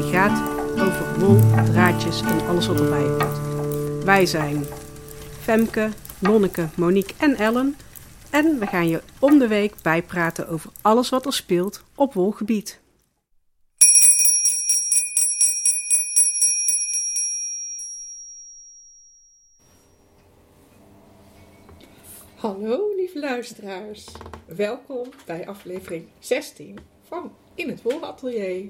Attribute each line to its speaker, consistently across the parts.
Speaker 1: die gaat over wol, draadjes en alles wat erbij hoort. Wij zijn Femke, Nonneke, Monique en Ellen. En we gaan je om de week bijpraten over alles wat er speelt op wolgebied.
Speaker 2: Hallo lieve luisteraars, welkom bij aflevering 16 van In het Wolatelier.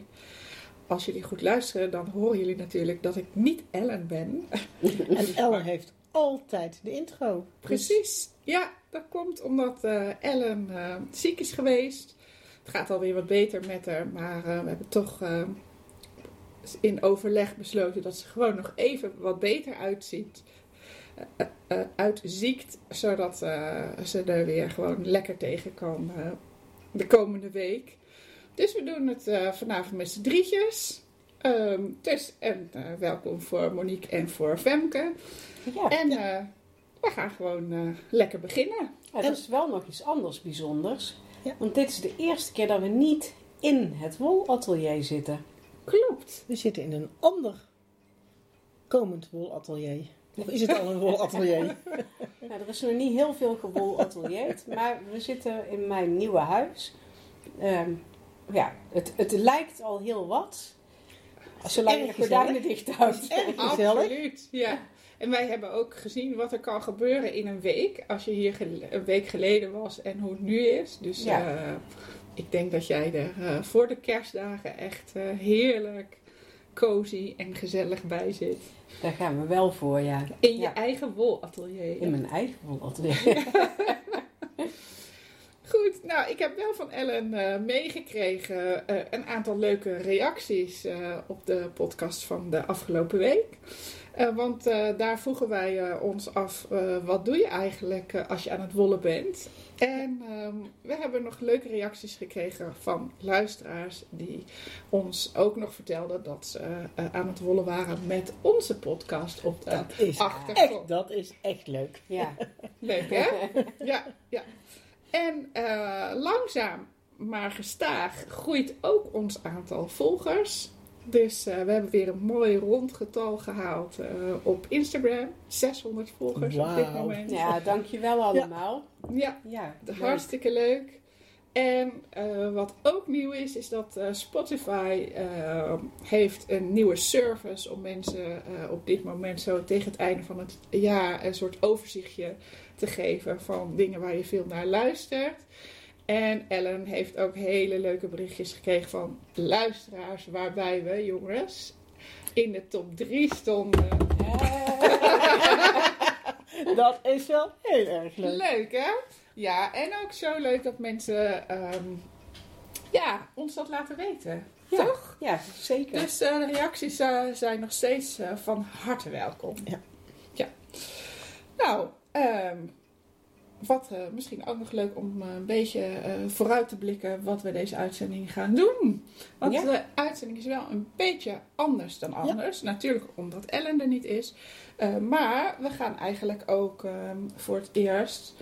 Speaker 2: Als jullie goed luisteren, dan horen jullie natuurlijk dat ik niet Ellen ben.
Speaker 3: En Ellen heeft altijd de intro.
Speaker 2: Precies, ja, dat komt omdat eh, Ellen eh, ziek is geweest. Het gaat alweer wat beter met haar, maar eh, we hebben toch in overleg besloten dat ze gewoon nog even wat beter uitziet. uitziekt, zodat ze er weer gewoon lekker tegen kan de komende week. Dus we doen het eh, vanavond met z'n drietjes. Ehm, dus, en eh, welkom voor Monique en voor Femke.
Speaker 4: Ja,
Speaker 2: En eh, we gaan gewoon eh, lekker beginnen.
Speaker 4: ja, dat is wel nog iets anders bijzonders.
Speaker 3: Ja.
Speaker 4: Want dit is de eerste keer dat we niet in het wolatelier zitten.
Speaker 2: Klopt.
Speaker 3: We zitten in een ander komend wolatelier. Of is het al een wolatelier?
Speaker 4: Nou, er is nog niet heel veel gewolatelieerd, maar we zitten in mijn nieuwe huis. Ehm, ja, het, het lijkt al heel wat. Zolang je gordijnen dicht houdt.
Speaker 2: Absoluut, ja. En wij hebben ook gezien wat er kan gebeuren in een week. Als je hier een week geleden was en hoe het nu is. Dus
Speaker 4: Ja.
Speaker 2: eh, ik denk dat jij er eh, voor de kerstdagen echt eh, heerlijk cozy en gezellig bij zit.
Speaker 4: Daar gaan we wel voor, ja.
Speaker 2: In je
Speaker 4: Ja.
Speaker 2: eigen wolatelier.
Speaker 4: In mijn eigen wolatelier.
Speaker 2: Goed, nou, ik heb wel van Ellen eh, meegekregen eh, een aantal leuke reacties eh, op de podcast van de afgelopen week. Eh, want eh, daar vroegen wij eh, ons af, eh, wat doe je eigenlijk als je aan het wollen bent? En ehm, we hebben nog leuke reacties gekregen van luisteraars die ons ook nog vertelden dat ze eh, aan het wollen waren met onze podcast op de
Speaker 3: Dat is
Speaker 2: achtergrond.
Speaker 3: echt, dat is echt leuk.
Speaker 4: Ja.
Speaker 2: Leuk hè? Ja, ja. En eh, langzaam maar gestaag groeit ook ons aantal volgers. Dus eh, we hebben weer een mooi rond getal gehaald eh, op Instagram. 600 volgers op dit moment.
Speaker 4: ja, dankjewel allemaal.
Speaker 2: Ja,
Speaker 4: Ja, leuk.
Speaker 2: hartstikke leuk. En eh, wat ook nieuw is, is dat eh, Spotify heeft een nieuwe service om mensen eh, op dit moment zo tegen het einde van het jaar een soort overzichtje te geven van dingen waar je veel naar luistert. En Ellen heeft ook hele leuke berichtjes gekregen van luisteraars, waarbij we, jongens, in de top 3 stonden.
Speaker 3: Dat is wel heel erg leuk.
Speaker 2: Leuk hè? Ja, en ook zo leuk dat mensen ehm, ja, ons dat laten weten.
Speaker 4: Ja.
Speaker 2: Toch?
Speaker 4: Ja, zeker.
Speaker 2: Dus eh, de reacties eh, zijn nog steeds eh, van harte welkom.
Speaker 3: Ja.
Speaker 2: ja. Nou, ehm, wat eh, misschien ook nog leuk om eh, een beetje eh, vooruit te blikken wat we deze uitzending gaan doen. Want
Speaker 4: Ja.
Speaker 2: de uitzending is wel een beetje anders dan anders. Natuurlijk omdat Ellen er niet is. Maar we gaan eigenlijk ook ehm, voor het eerst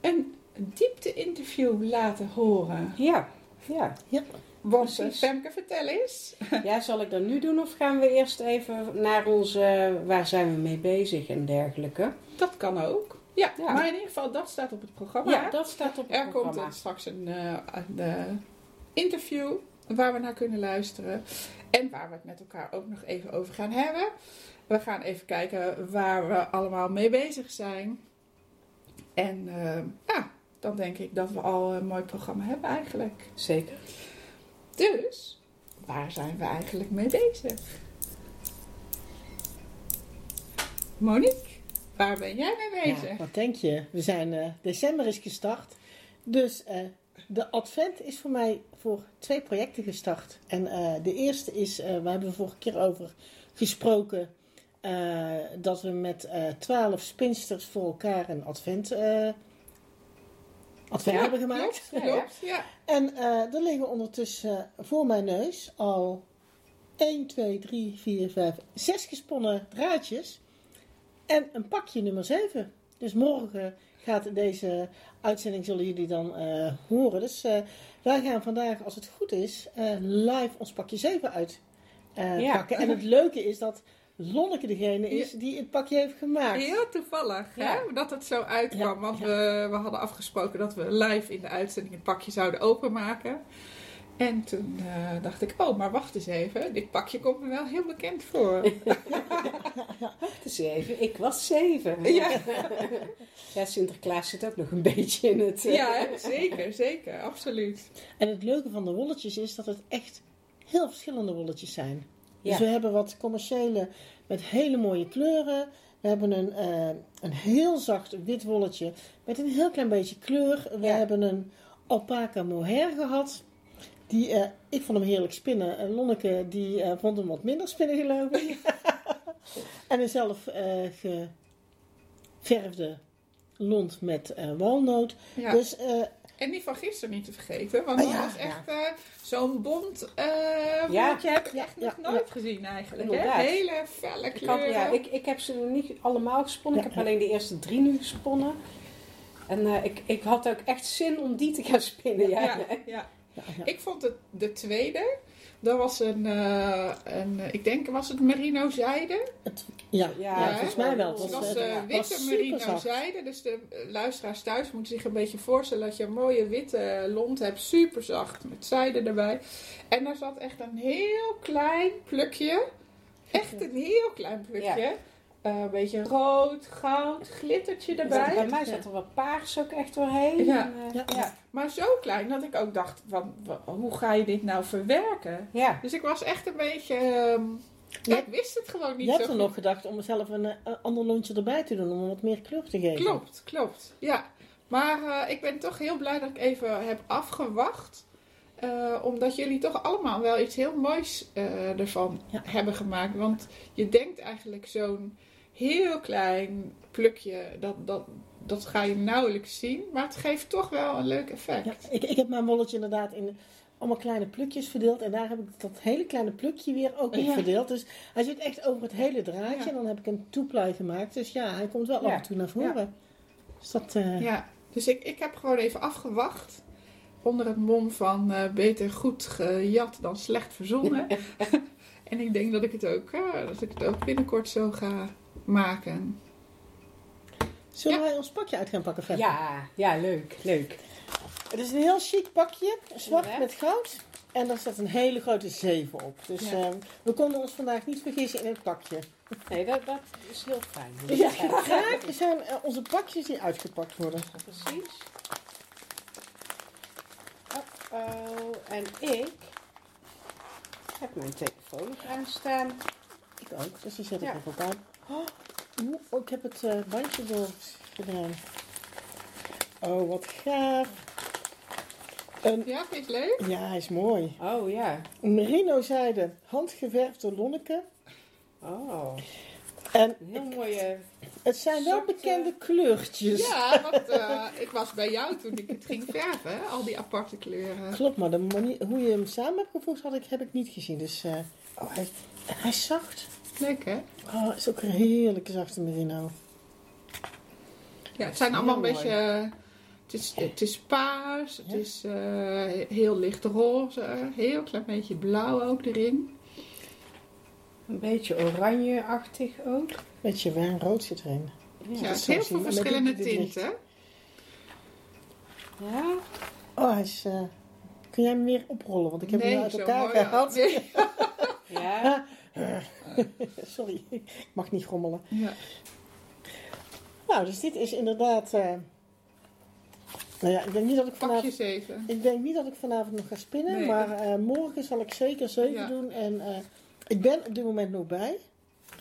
Speaker 2: een diepte-interview laten horen.
Speaker 4: Ja, ja.
Speaker 2: Want
Speaker 4: Precies.
Speaker 2: Femke, vertel eens.
Speaker 4: Ja, zal ik dat nu doen of gaan we eerst even naar onze, waar zijn we mee bezig en dergelijke?
Speaker 2: Dat kan ook. Ja,
Speaker 4: Ja.
Speaker 2: maar in ieder geval, dat staat op het programma.
Speaker 4: Ja, dat staat op het
Speaker 2: er komt
Speaker 4: programma.
Speaker 2: er straks een, eh, een eh, interview waar we naar kunnen luisteren. En waar we het met elkaar ook nog even over gaan hebben. We gaan even kijken waar we allemaal mee bezig zijn. En eh, ja, dan denk ik dat we al een mooi programma hebben eigenlijk.
Speaker 4: Zeker.
Speaker 2: Dus, waar zijn we eigenlijk mee bezig? Monique, waar ben jij mee bezig?
Speaker 3: Ja, wat denk je? We zijn, eh, december is gestart. Dus eh, de advent is voor mij voor twee projecten gestart. En eh, de eerste is, we hebben vorige keer over gesproken, dat we met twaalf spinsters voor elkaar een advent,
Speaker 2: Ja,
Speaker 3: hebben gemaakt.
Speaker 2: Klopt, klopt, ja.
Speaker 3: En eh, er liggen ondertussen voor mijn neus al 1, 2, 3, 4, 5, 6 gesponnen draadjes. En een pakje nummer 7. Dus morgen gaat deze uitzending, zullen jullie dan eh, horen. Dus eh, Wij gaan vandaag, als het goed is, live ons pakje 7 uitpakken.
Speaker 4: Ja.
Speaker 3: pakken. En het leuke is dat Lonneke degene is die het pakje heeft gemaakt.
Speaker 2: Heel toevallig
Speaker 4: Ja.
Speaker 2: hè, dat het zo uitkwam.
Speaker 3: Ja,
Speaker 2: Want. We, we hadden afgesproken dat we live in de uitzending het pakje zouden openmaken. En toen eh, dacht ik, oh, maar wacht eens even. Dit pakje komt me wel heel bekend voor.
Speaker 4: Wacht eens even, ik was zeven.
Speaker 2: Ja.
Speaker 4: Ja, Sinterklaas zit ook nog een beetje in het... eh,
Speaker 2: ja, zeker, zeker. Absoluut.
Speaker 3: En het leuke van de wolletjes is dat het echt heel verschillende wolletjes zijn.
Speaker 4: Ja.
Speaker 3: Dus we hebben wat commerciële met hele mooie kleuren. We hebben een, eh, een heel zacht wit wolletje met een heel klein beetje kleur. We
Speaker 4: Ja.
Speaker 3: hebben een alpaca mohair gehad. Die, eh, ik vond hem heerlijk spinnen. En Lonneke die eh, vond hem wat minder spinnen geloof ik. en een zelf eh, geverfde lont met eh, walnoot.
Speaker 2: Ja.
Speaker 3: Dus eh,
Speaker 2: En die van gisteren niet te vergeten. Want
Speaker 3: Ah,
Speaker 2: dat
Speaker 3: ja,
Speaker 2: was echt eh, zo'n bont uh,
Speaker 4: Ja.
Speaker 2: wat je echt nog nooit gezien eigenlijk. Hè? Hele felle
Speaker 4: Ik, had,
Speaker 2: kleuren.
Speaker 4: ja, ik, ik heb ze nog niet allemaal gesponnen. Ik heb alleen de eerste drie nu gesponnen. En eh, ik, ik had ook echt zin om die te gaan spinnen. Ja.
Speaker 2: Ik vond het de tweede. Dat was een, eh, een ik denk was het merino zijde.
Speaker 3: Het, ja,
Speaker 4: Ja,
Speaker 3: volgens mij wel.
Speaker 2: Het
Speaker 3: Het
Speaker 2: was
Speaker 3: was,
Speaker 2: eh,
Speaker 3: eh,
Speaker 2: witte
Speaker 3: was
Speaker 2: merino zijde. Dus de luisteraars thuis moeten zich een beetje voorstellen dat je een mooie witte lont hebt. Super zacht met zijde erbij. En daar zat echt een heel klein plukje. Echt een heel klein plukje.
Speaker 4: Ja.
Speaker 2: Eh, een beetje rood, goud, glittertje erbij.
Speaker 4: Bij mij zat er wat paars ook echt doorheen.
Speaker 2: Ja.
Speaker 4: En, eh,
Speaker 3: Ja.
Speaker 4: ja.
Speaker 2: Maar zo klein dat ik ook dacht, hoe ga je dit nou verwerken?
Speaker 4: Ja.
Speaker 2: Dus ik was echt een beetje... ehm, ja, ik wist het gewoon niet
Speaker 3: Je hebt
Speaker 2: zo
Speaker 3: er nog gedacht om zelf een, eh, een ander lontje erbij te doen, om hem wat meer kleur te geven.
Speaker 2: Klopt, klopt. Ja. Maar eh, ik ben toch heel blij dat ik even heb afgewacht. Eh, omdat jullie toch allemaal wel iets heel moois eh, ervan
Speaker 3: Ja.
Speaker 2: hebben gemaakt. Want je denkt eigenlijk zo'n heel klein plukje, dat, dat, dat ga je nauwelijks zien. Maar het geeft toch wel een leuk effect.
Speaker 3: Ja, ik, ik heb mijn wolletje inderdaad in allemaal kleine plukjes verdeeld. En daar heb ik dat hele kleine plukje weer ook in
Speaker 2: Ja.
Speaker 3: verdeeld. Dus hij zit echt over het hele draadje.
Speaker 2: Ja.
Speaker 3: En dan heb ik een toeplui gemaakt. Dus ja, hij komt wel af en toe naar voren. Dus dat... eh,
Speaker 2: Ja, dus ik, ik heb gewoon even afgewacht. Onder het mom van eh, beter goed gejat dan slecht verzonnen. en ik denk dat ik, het ook, eh, dat ik het ook binnenkort zo ga maken.
Speaker 3: Zullen
Speaker 2: Ja.
Speaker 3: wij ons pakje uit gaan pakken, Fred?
Speaker 4: Ja, ja, leuk, leuk.
Speaker 3: Het is een heel chic pakje. Zwart
Speaker 4: Ja.
Speaker 3: met goud. En daar staat een hele grote 7 op. Dus
Speaker 2: Ja.
Speaker 3: eh, we konden ons vandaag niet vergissen in het pakje.
Speaker 4: Nee, dat, dat is heel fijn.
Speaker 3: Ja, graag zijn eh, onze pakjes die uitgepakt worden.
Speaker 4: Precies. Oh, en ik heb mijn telefoon nog aanstaan.
Speaker 3: Ik ook, dus die zet ik
Speaker 4: Ja.
Speaker 3: even op uit. Oh, oh, ik heb het eh, bandje door gedaan. Oh, wat gaaf. Een,
Speaker 2: Ja, vind je het leuk?
Speaker 3: ja, hij is mooi.
Speaker 4: Oh ja.
Speaker 3: Een merino zijde, handgeverfde lonneke.
Speaker 4: Oh,
Speaker 3: En
Speaker 4: heel mooie.
Speaker 3: het zijn wel bekende kleurtjes.
Speaker 2: Ja, want eh, ik was bij jou toen ik het ging verven. hè, Al die aparte kleuren.
Speaker 3: Klopt, maar de manier, hoe je hem samen hebt gevoegd had ik, heb ik niet gezien. Dus, eh, oh, hij, hij is zacht.
Speaker 2: Leuk hè?
Speaker 3: Oh, het is ook een heerlijke zachte merino.
Speaker 2: Ja, het zijn allemaal een beetje... eh, het, is, het is paars, het
Speaker 3: Ja.
Speaker 2: is eh, heel licht roze. Heel klein beetje blauw ook erin.
Speaker 4: Een beetje oranje-achtig ook.
Speaker 3: Beetje wijnrood zit erin.
Speaker 2: Ja, het is heel veel verschillende tinten.
Speaker 4: Ja.
Speaker 3: Oh, hij is... eh, kun jij hem weer oprollen? Want ik heb hem uit
Speaker 2: zo
Speaker 3: elkaar
Speaker 2: mooi.
Speaker 3: gehaald.
Speaker 2: Nee.
Speaker 4: Ja.
Speaker 3: Sorry, ik mag niet grommelen.
Speaker 2: Ja.
Speaker 3: Nou, dus dit is inderdaad... eh, nou ja, ik denk niet dat ik
Speaker 2: Pakje
Speaker 3: vanavond...
Speaker 2: 7.
Speaker 3: Ik denk niet dat ik vanavond nog ga spinnen,
Speaker 2: Nee.
Speaker 3: maar eh, morgen zal ik zeker 7
Speaker 2: Ja.
Speaker 3: doen. En eh, ik ben op dit moment nog bij.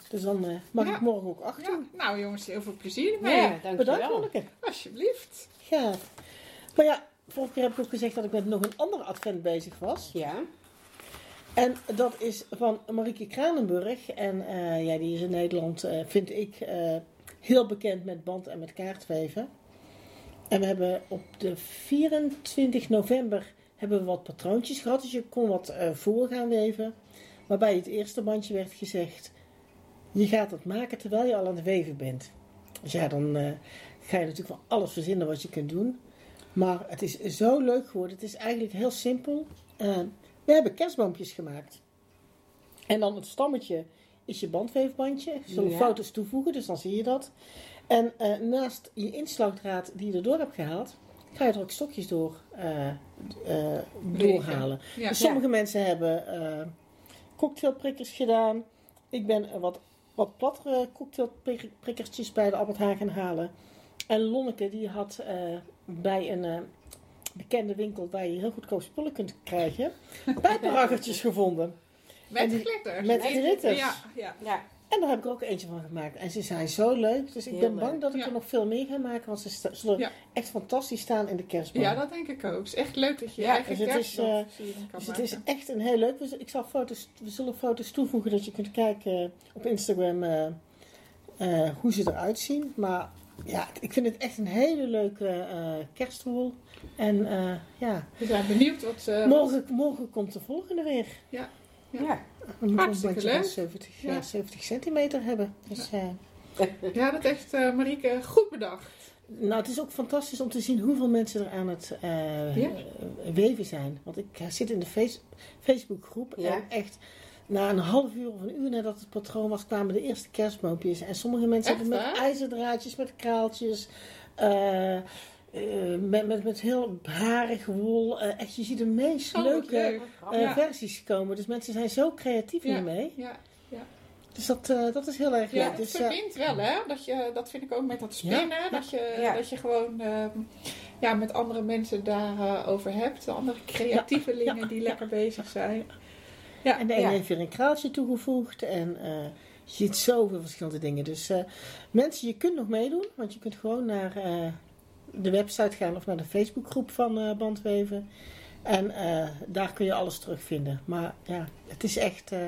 Speaker 3: Dus dan eh, mag
Speaker 2: Ja.
Speaker 3: ik morgen ook 8
Speaker 2: Ja, nou jongens, heel veel plezier ermee.
Speaker 4: Ja,
Speaker 3: Bedankt.
Speaker 2: Alsjeblieft.
Speaker 3: Gaaf. Maar ja, vorige keer heb ik ook gezegd dat ik met nog een andere advent bezig was.
Speaker 4: Ja.
Speaker 3: En dat is van Marieke Kranenburg. En eh, ja, die is in Nederland, eh, vind ik, eh, heel bekend met band en met kaartweven. En we hebben op de 24 november hebben we wat patroontjes gehad. Dus je kon wat voor gaan weven. Waarbij het eerste bandje werd gezegd, je gaat het maken terwijl je al aan het weven bent. Dus ja, dan ga je natuurlijk van alles verzinnen wat je kunt doen. Maar het is zo leuk geworden. Het is eigenlijk heel simpel. We hebben kerstboompjes gemaakt. En dan het stammetje is je bandweefbandje. Je zult
Speaker 4: Ja.
Speaker 3: foto's toevoegen, dus dan zie je dat. En eh, naast je inslagdraad die je erdoor hebt gehaald, ga je er ook stokjes door eh, eh, doorhalen.
Speaker 2: Ja.
Speaker 3: Dus sommige mensen hebben cocktailprikkers gedaan. Ik ben wat, wat plattere cocktailprikkertjes bij de Albert gaan halen. En Lonneke die had bij een bekende winkel waar je heel goedkoop spullen kunt krijgen, pijpenraggertjes gevonden.
Speaker 2: Met
Speaker 3: die-
Speaker 2: glitters.
Speaker 3: met glitters.
Speaker 2: Ja, ja.
Speaker 4: Ja,
Speaker 3: En daar heb ik ook eentje van gemaakt. En ze zijn zo leuk. Dus ik
Speaker 4: Heel
Speaker 3: ben
Speaker 4: leuk.
Speaker 3: bang dat ik
Speaker 2: Ja.
Speaker 3: er nog veel meer ga maken. Want ze zullen
Speaker 2: Ja.
Speaker 3: echt fantastisch staan in de kerstboom.
Speaker 2: ja, dat denk ik ook. Het is echt leuk dat je
Speaker 4: Ja,
Speaker 2: eigen
Speaker 3: dus het is,
Speaker 2: kan
Speaker 3: Dus het is echt een heel leuk. Ik zal foto's, we zullen foto's toevoegen dat je kunt kijken op Instagram eh, eh, hoe ze eruit zien. Maar ja, ik vind het echt een hele leuke eh kerstrol. En eh, ja,
Speaker 2: We zijn benieuwd wat ze...
Speaker 3: morgen, morgen komt de volgende weer.
Speaker 4: ja.
Speaker 3: Dan moet
Speaker 2: Hartstikke
Speaker 3: een
Speaker 2: leuk.
Speaker 3: 70,
Speaker 2: Ja.
Speaker 3: ja, 70 centimeter hebben. Dus, eh,
Speaker 2: Ja, dat heeft eh Marieke goed bedacht.
Speaker 3: Nou, het is ook fantastisch om te zien hoeveel mensen er aan het eh,
Speaker 2: Ja.
Speaker 3: eh, weven zijn. Want ik eh, zit in de face Facebookgroep
Speaker 4: Ja.
Speaker 3: en echt na een half uur of een uur nadat het patroon was, kwamen de eerste kerstboompjes. En sommige mensen
Speaker 2: Echt
Speaker 3: hebben met
Speaker 2: waar?
Speaker 3: ijzerdraadjes, met kraaltjes, eh, eh, met, met, met heel harig wol. Eh, echt, je ziet de meest
Speaker 2: Oh,
Speaker 3: leuke
Speaker 2: leuk.
Speaker 3: eh,
Speaker 2: Ja.
Speaker 3: versies komen. Dus mensen zijn zo creatief
Speaker 2: Ja.
Speaker 3: hiermee.
Speaker 2: Ja,
Speaker 3: Dus dat, eh, dat is heel erg
Speaker 2: ja
Speaker 3: leuk.
Speaker 2: het
Speaker 3: Dus, eh,
Speaker 2: verbindt wel, hè? Dat, je, dat vind ik ook met dat spinnen. Dat, je,
Speaker 4: Ja.
Speaker 2: dat je gewoon ehm, ja, met andere mensen daarover over hebt. Andere creatievelingen
Speaker 3: Ja.
Speaker 2: die lekker bezig zijn.
Speaker 3: En de een
Speaker 4: Ja.
Speaker 3: heeft weer een kraaltje toegevoegd. En eh, je ziet zoveel verschillende dingen. Dus eh, mensen, je kunt nog meedoen. Want je kunt gewoon naar eh, de website gaan of naar de Facebookgroep van eh, Bandweven. En eh, daar kun je alles terugvinden. Maar ja, het is echt... eh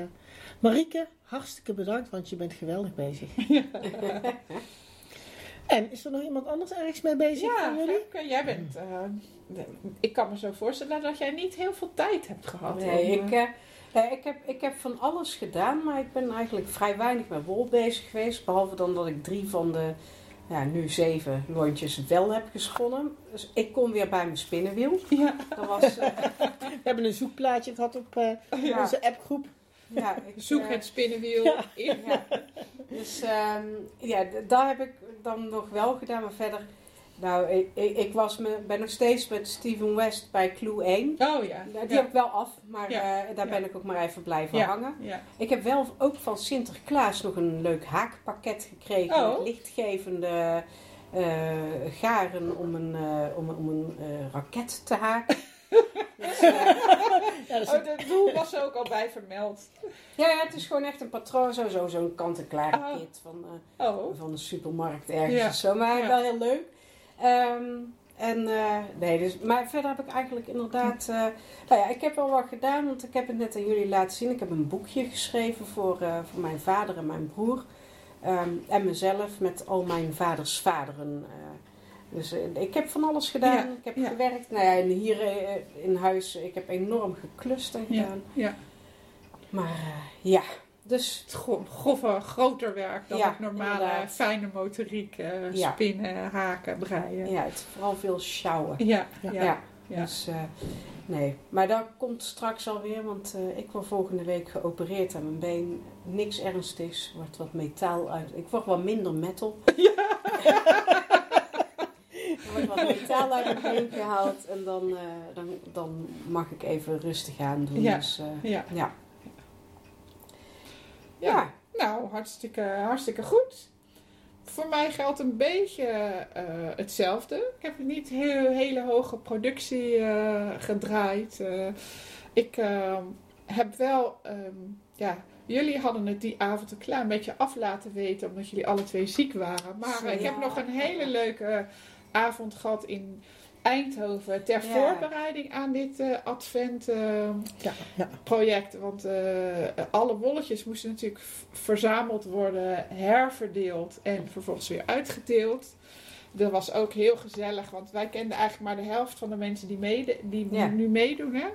Speaker 3: Marieke, hartstikke bedankt, want je bent geweldig bezig. en is er nog iemand anders ergens mee bezig
Speaker 2: Ja,
Speaker 3: van jullie?
Speaker 2: Femke, jij bent... eh, ik kan me zo voorstellen dat jij niet heel veel tijd hebt gehad.
Speaker 4: Nee,
Speaker 2: om,
Speaker 4: ik,
Speaker 2: eh,
Speaker 4: ik, heb, ik heb van alles gedaan, maar ik ben eigenlijk vrij weinig met wol bezig geweest. Behalve dan dat ik drie van de ja, nu zeven lontjes wel heb gesponnen. Dus ik kom weer bij mijn spinnenwiel.
Speaker 2: ja.
Speaker 4: Dat was, eh,
Speaker 3: We hebben een zoekplaatje gehad op eh,
Speaker 4: ja,
Speaker 3: onze appgroep.
Speaker 4: ja, ik,
Speaker 2: Zoek het spinnenwiel
Speaker 3: Ja.
Speaker 4: Dus ehm, ja, daar heb ik dan nog wel gedaan, maar verder. Nou, ik, ik, ik was me, ben nog steeds met Steven West bij Clue 1.
Speaker 2: Oh ja.
Speaker 4: Die
Speaker 2: ja.
Speaker 4: heb ik wel af, maar
Speaker 2: Ja.
Speaker 4: eh, daar
Speaker 2: Ja.
Speaker 4: ben ik ook maar even blijven hangen. Ik heb wel ook van Sinterklaas nog een leuk haakpakket gekregen.
Speaker 2: Oh.
Speaker 4: Met lichtgevende eh, garen om een, eh, om, om een raket te haken. dus,
Speaker 3: Ja, dat is
Speaker 2: Oh, het doel was er ook al bij vermeld.
Speaker 4: ja, ja, het is gewoon echt een patroon. Zo, zo, zo'n kant-en-klare
Speaker 2: Oh.
Speaker 4: kit van,
Speaker 2: Oh.
Speaker 4: van de supermarkt ergens
Speaker 2: Ja.
Speaker 4: of zo. Maar
Speaker 2: Ja.
Speaker 4: wel heel leuk. Ehm, en eh, nee, dus, maar verder heb ik eigenlijk inderdaad. eh, nou ja, ik heb wel wat gedaan, want ik heb het net aan jullie laten zien. Ik heb een boekje geschreven voor, eh, voor mijn vader en mijn broer. Ehm, en mezelf met al mijn vaders vaderen. dus ik heb van alles gedaan.
Speaker 2: Ja,
Speaker 4: Ik heb
Speaker 2: ja.
Speaker 4: gewerkt. Nou ja, en hier in huis, ik heb enorm geklust en
Speaker 2: Ja.
Speaker 4: gedaan.
Speaker 2: ja.
Speaker 4: Maar eh, ja, dus
Speaker 2: Het gro- grove, groter werk dan
Speaker 4: Ja,
Speaker 2: het normale
Speaker 4: inderdaad.
Speaker 2: fijne motoriek. eh,
Speaker 4: Ja.
Speaker 2: Spinnen, haken, breien.
Speaker 4: ja, het is vooral veel sjouwen.
Speaker 2: Ja,
Speaker 3: Ja.
Speaker 2: ja.
Speaker 4: Ja.
Speaker 2: ja.
Speaker 4: Dus eh, nee, maar dat komt straks alweer, want eh, ik word volgende week geopereerd aan mijn been. Niks ernstigs, wordt wat metaal uit. Ik word wat minder metal. Er wordt wat metaal uit mijn been gehaald en dan, eh, dan, dan mag ik even rustig aan doen.
Speaker 2: Ja.
Speaker 4: Dus, eh,
Speaker 2: Ja.
Speaker 4: Ja.
Speaker 2: Nou, hartstikke, hartstikke goed. Voor mij geldt een beetje eh, hetzelfde. Ik heb niet heel hele hoge productie eh, gedraaid. Eh, ik eh, heb wel, ehm, ja, jullie hadden het die avond een klein beetje af laten weten, omdat jullie alle twee ziek waren. Maar ik heb nog een hele leuke avond gehad in Eindhoven ter
Speaker 4: Ja.
Speaker 2: voorbereiding aan dit advent. eh,
Speaker 3: Ja, ja.
Speaker 2: project. Want eh, alle wolletjes moesten natuurlijk verzameld worden, herverdeeld en vervolgens weer uitgedeeld. Dat was ook heel gezellig, want wij kenden eigenlijk maar de helft van de mensen die, mede, die
Speaker 4: Ja.
Speaker 2: nu meedoen. Hè?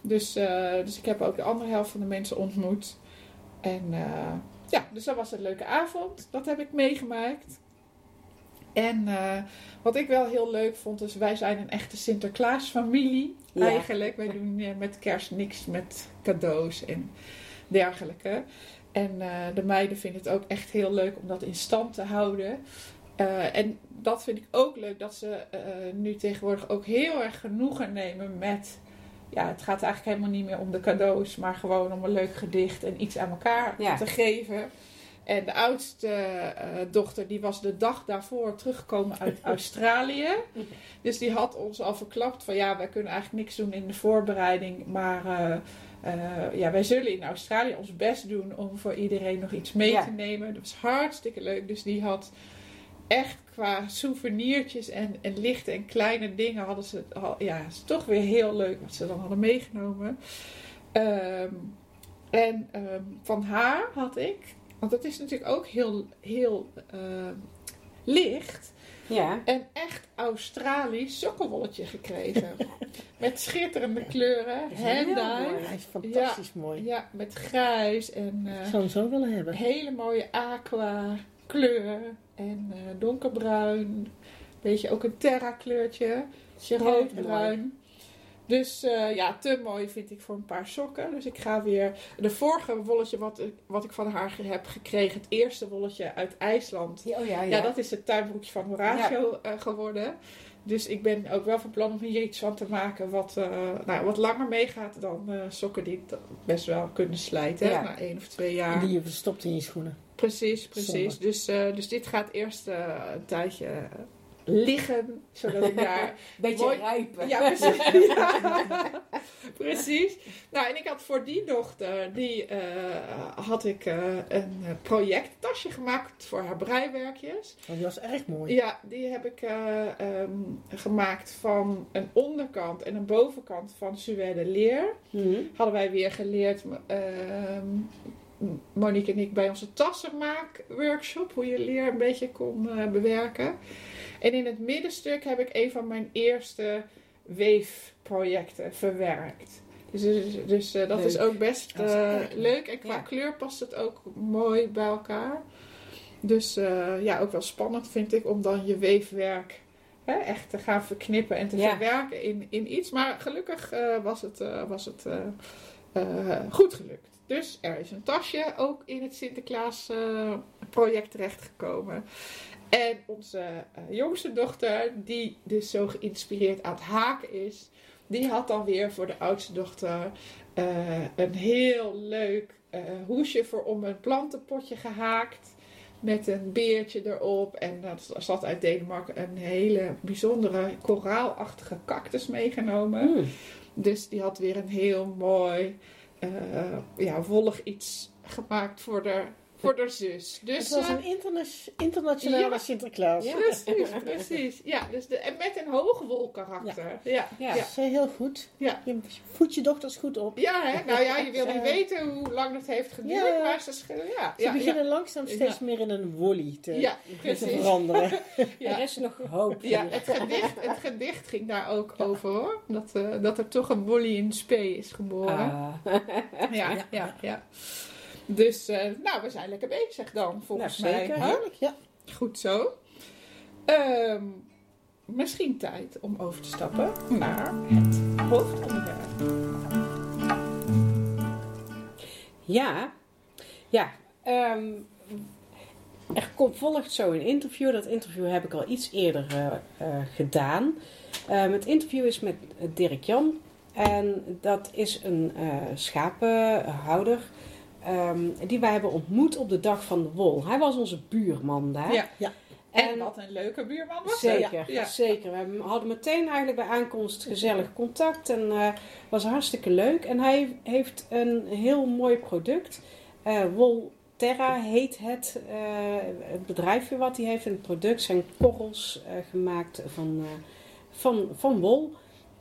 Speaker 2: Dus, eh, dus ik heb ook de andere helft van de mensen ontmoet. En ja, dus dat was een leuke avond. Dat heb ik meegemaakt. En eh, wat ik wel heel leuk vond, is wij zijn een echte Sinterklaasfamilie
Speaker 4: Ja.
Speaker 2: eigenlijk. Wij doen eh, met kerst niks met cadeaus en dergelijke. En eh, de meiden vinden het ook echt heel leuk om dat in stand te houden. En dat vind ik ook leuk, dat ze nu tegenwoordig ook heel erg genoegen nemen met... Ja, het gaat eigenlijk helemaal niet meer om de cadeaus, maar gewoon om een leuk gedicht en iets aan elkaar
Speaker 4: Ja.
Speaker 2: te geven. En de oudste eh, dochter, die was de dag daarvoor teruggekomen uit Australië. Dus die had ons al verklapt van ja, wij kunnen eigenlijk niks doen in de voorbereiding. Maar eh, eh, ja, wij zullen in Australië ons best doen om voor iedereen nog iets mee
Speaker 4: Ja.
Speaker 2: te nemen. Dat was hartstikke leuk. Dus die had echt qua souvenirtjes en, en lichte en kleine dingen hadden ze het al, ja, is toch weer heel leuk wat ze dan hadden meegenomen. Ehm, en ehm, van haar had ik, want het is natuurlijk ook heel, heel ehm, licht,
Speaker 4: Ja.
Speaker 2: een echt Australisch sokkenwolletje gekregen. met schitterende kleuren,
Speaker 4: mooi.
Speaker 3: Hij is fantastisch mooi.
Speaker 2: Ja, met grijs en
Speaker 3: Ik
Speaker 2: eh,
Speaker 3: zou hem zo willen hebben.
Speaker 2: hele mooie aqua kleur en eh, donkerbruin. Beetje ook een terra kleurtje, roodbruin. Dus eh, ja, te mooi vind ik voor een paar sokken. Dus ik ga weer. De vorige wolletje wat, ik- wat ik van haar heb gekregen, het eerste wolletje uit IJsland.
Speaker 4: Oh ja,
Speaker 2: Ja, dat is het tuinbroekje van Horatio eh, geworden. Dus ik ben ook wel van plan om hier iets van te maken wat, eh, nou, wat langer meegaat dan sokken die best wel kunnen slijten
Speaker 4: Ja.
Speaker 2: na één of twee jaar.
Speaker 3: Die je verstopt in je schoenen.
Speaker 2: Precies, precies.
Speaker 3: Zonde.
Speaker 2: Dus, dus dit gaat eerst een tijdje liggen, zodat ik daar...
Speaker 4: Beetje
Speaker 2: Mooi.
Speaker 4: rijpen.
Speaker 2: Ja, precies. Ja. precies. Nou, en ik had voor die dochter, die eh, had ik eh, een eh, projecttasje gemaakt voor haar breiwerkjes.
Speaker 3: Want die was erg mooi.
Speaker 2: Ja, die heb ik eh, ehm, gemaakt van een onderkant en een bovenkant van Suède leer
Speaker 4: Mhm.
Speaker 2: hadden wij weer geleerd, ehm, Monique en ik, bij onze tassenmaakworkshop, hoe je leer een beetje kon eh, bewerken. En in het middenstuk heb ik een van mijn eerste weefprojecten verwerkt. Dus, dus, dus, eh, dat
Speaker 4: Leuk.
Speaker 2: is ook best eh, leuk. En qua
Speaker 4: Ja.
Speaker 2: kleur past het ook mooi bij elkaar. Dus eh, ja, ook wel spannend vind ik om dan je weefwerk hè, echt te gaan verknippen en te
Speaker 4: Ja.
Speaker 2: verwerken in, in iets. Maar gelukkig was het, was het goed gelukt. Dus er is een tasje ook in het Sinterklaas project terechtgekomen. En onze eh, jongste dochter, die dus zo geïnspireerd aan het haken is, die had dan weer voor de oudste dochter eh, een heel leuk eh, hoesje voor om een plantenpotje gehaakt. Met een beertje erop. En dat zat uit Denemarken een hele bijzondere koraalachtige cactus meegenomen.
Speaker 4: Mm.
Speaker 2: Dus die had weer een heel mooi, eh, ja, wollig iets gemaakt voor de, voor de zus. Dus,
Speaker 3: het was
Speaker 2: eh,
Speaker 3: een interna- internationale
Speaker 2: ja.
Speaker 3: Sinterklaas.
Speaker 4: Ja.
Speaker 2: Precies, precies. Ja, dus de, en met een hoogwol karakter. Ja,
Speaker 4: Ja.
Speaker 2: ja.
Speaker 3: Dat is heel goed.
Speaker 2: Ja.
Speaker 3: Je voedt je dochters goed op.
Speaker 2: Ja, hè? nou ja, je wil niet
Speaker 3: Ja.
Speaker 2: weten hoe lang dat heeft geduurd,
Speaker 3: Ja.
Speaker 2: maar ze schillen, ja.
Speaker 3: Ze
Speaker 2: ja,
Speaker 3: beginnen langzaam steeds
Speaker 2: Ja.
Speaker 3: meer in een wolly te,
Speaker 2: ja,
Speaker 3: te
Speaker 2: precies.
Speaker 3: veranderen.
Speaker 4: Er is nog hoop.
Speaker 2: Ja,
Speaker 4: hier.
Speaker 2: het gedicht, het gedicht ging daar ook over hoor. Dat, eh, dat er toch een Wolly in spe is geboren.
Speaker 4: Ah.
Speaker 2: ja, ja, ja, Dus, eh, nou, we zijn lekker bezig dan, volgens
Speaker 4: Nou,
Speaker 2: mij.
Speaker 4: zeker.
Speaker 3: Heerlijk, ja.
Speaker 2: Goed zo. Ehm, misschien tijd om over te stappen naar het hoofdonderwerp.
Speaker 4: Ja, ja. ehm, er komt, volgt zo een interview. Dat interview heb ik al iets eerder eh, eh, gedaan. Ehm, het interview is met Dirk Jan. En dat is een schapenhouder. Ehm, die wij hebben ontmoet op de dag van de wol. Hij was onze buurman daar.
Speaker 2: Ja.
Speaker 3: Ja.
Speaker 2: En,
Speaker 4: En-
Speaker 2: wat een leuke buurman was.
Speaker 4: Zeker,
Speaker 2: Ja.
Speaker 4: zeker. We hadden meteen eigenlijk bij aankomst gezellig contact en eh was hartstikke leuk. En hij heeft een heel mooi product. Eh Wol Terra heet het, eh, het bedrijfje wat hij heeft. En het product zijn korrels gemaakt van, van, van wol.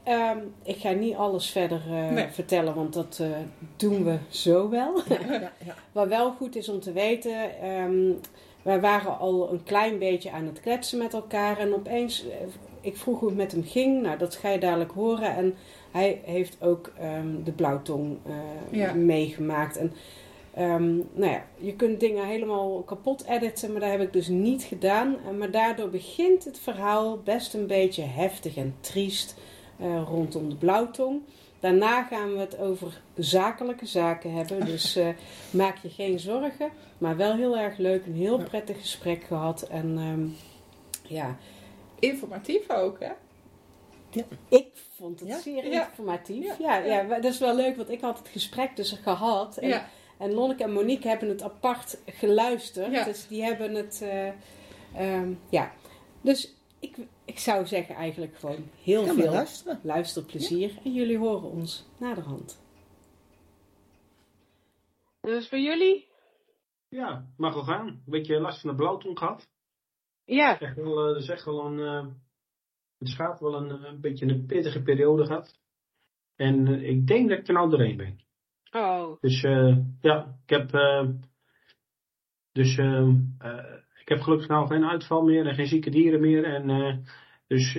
Speaker 4: Ehm, ik ga niet alles verder eh,
Speaker 2: Nee.
Speaker 4: vertellen, want dat eh, doen we zo wel.
Speaker 3: Ja, ja.
Speaker 4: Wat wel goed is om te weten, ehm, wij waren al een klein beetje aan het kletsen met elkaar. En opeens, eh, ik vroeg hoe het met hem ging. Nou, dat ga je dadelijk horen. En hij heeft ook ehm, de blauwtong
Speaker 2: Ja.
Speaker 4: meegemaakt. En nou ja, je kunt dingen helemaal kapot editen, maar dat heb ik dus niet gedaan. Maar daardoor begint het verhaal best een beetje heftig en triest uh, rondom de blauwtong. Daarna gaan we het over zakelijke zaken hebben, dus uh, maak je geen zorgen. Maar wel heel erg leuk, een heel prettig gesprek gehad. En um, ja.
Speaker 2: Informatief ook, hè?
Speaker 4: Ja. Ik vond het zeer informatief. Ja. Ja, dat is wel leuk, want ik had het gesprek dus gehad. En, en Lonneke en Monique hebben het apart geluisterd. Dus die hebben het... Uh, um, ja. Dus ik, ik zou zeggen eigenlijk gewoon heel veel luisteren. luisterplezier. En jullie horen ons naderhand. Dus voor jullie?
Speaker 5: Ja, mag wel gaan. Een beetje last van de blauwtong gehad.
Speaker 4: Ja.
Speaker 5: Echt wel, dat is echt wel een... Uh, het schaap wel een, een beetje een pittige periode gehad. En uh, ik denk dat ik er nou doorheen ben.
Speaker 4: Oh.
Speaker 5: Dus uh, ja, ik heb. dus ik heb gelukkig nou geen uitval meer en geen zieke dieren meer. En dus.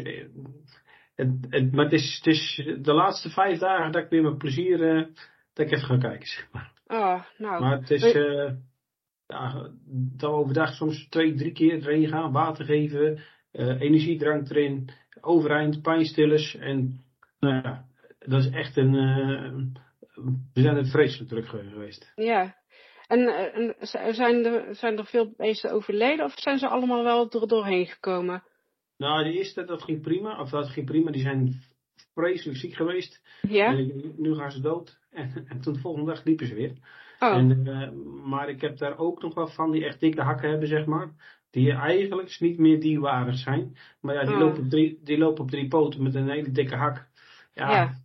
Speaker 5: Het, het, maar het is, het is de laatste vijf dagen dat ik weer met plezier dat ik even ga kijken, zeg maar.
Speaker 4: Oh, nou.
Speaker 5: Maar het is. ja, we overdag soms twee, drie keer erin gaan, water geven, energiedrank erin, overeind, pijnstillers. En nou ja, dat is echt een. we zijn er vreselijk druk geweest.
Speaker 4: Ja. En, en zijn, er, zijn er veel beesten overleden of zijn ze allemaal wel er doorheen gekomen?
Speaker 5: Nou, de eerste, dat ging prima. Of dat ging prima. Die zijn vreselijk ziek geweest.
Speaker 4: Ja.
Speaker 5: En nu gaan ze dood. En, en toen de volgende dag liepen ze weer.
Speaker 4: Oh.
Speaker 5: En, uh, maar ik heb daar ook nog wel van die echt dikke hakken hebben, zeg maar. Die eigenlijk niet meer dierwaardig zijn. Maar ja, die,
Speaker 4: Oh.
Speaker 5: lopen, op drie, die lopen op drie poten met een hele dikke hak. Ja,
Speaker 4: Ja.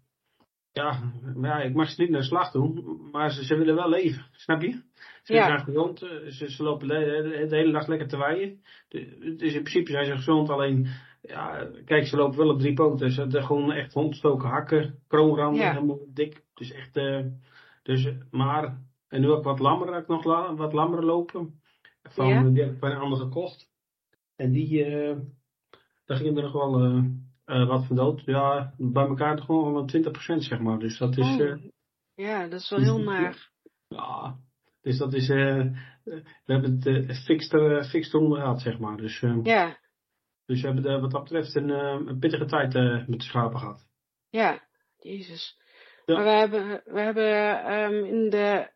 Speaker 5: Ja. maar ja, ik mag ze niet naar de slag doen. Maar ze, ze willen wel leven, snap je? Ze
Speaker 4: Ja.
Speaker 5: zijn gezond, eh, ze, ze lopen de, de, de hele dag lekker te waaien. Dus in principe zijn ze gezond, alleen, ja, kijk, ze lopen wel op drie poten. Ze hebben gewoon echt hondstoken hakken, kroonranden,
Speaker 4: Ja.
Speaker 5: helemaal dik. Dus echt, eh, dus, maar, en nu ook wat lammer, heb ik nog la- wat lammer lopen. Van,
Speaker 4: Ja.
Speaker 5: Die heb ik bij een ander gekocht. En die, eh daar gingen er nog wel eh, wat van dood. Ja, bij elkaar toch gewoon wel 20% zeg maar. Dus dat is,
Speaker 4: Oh.
Speaker 5: eh,
Speaker 4: Ja, dat is wel heel naar.
Speaker 5: ja, dus dat is, eh, eh, we hebben het eh, fixed, uh, fixed onder gehad, zeg maar. Dus, eh,
Speaker 4: Ja,
Speaker 5: dus we hebben eh, wat dat betreft een, eh, een pittige tijd eh, met de schapen gehad.
Speaker 4: ja. Jezus.
Speaker 5: Ja.
Speaker 4: Maar we hebben, we hebben ehm, in de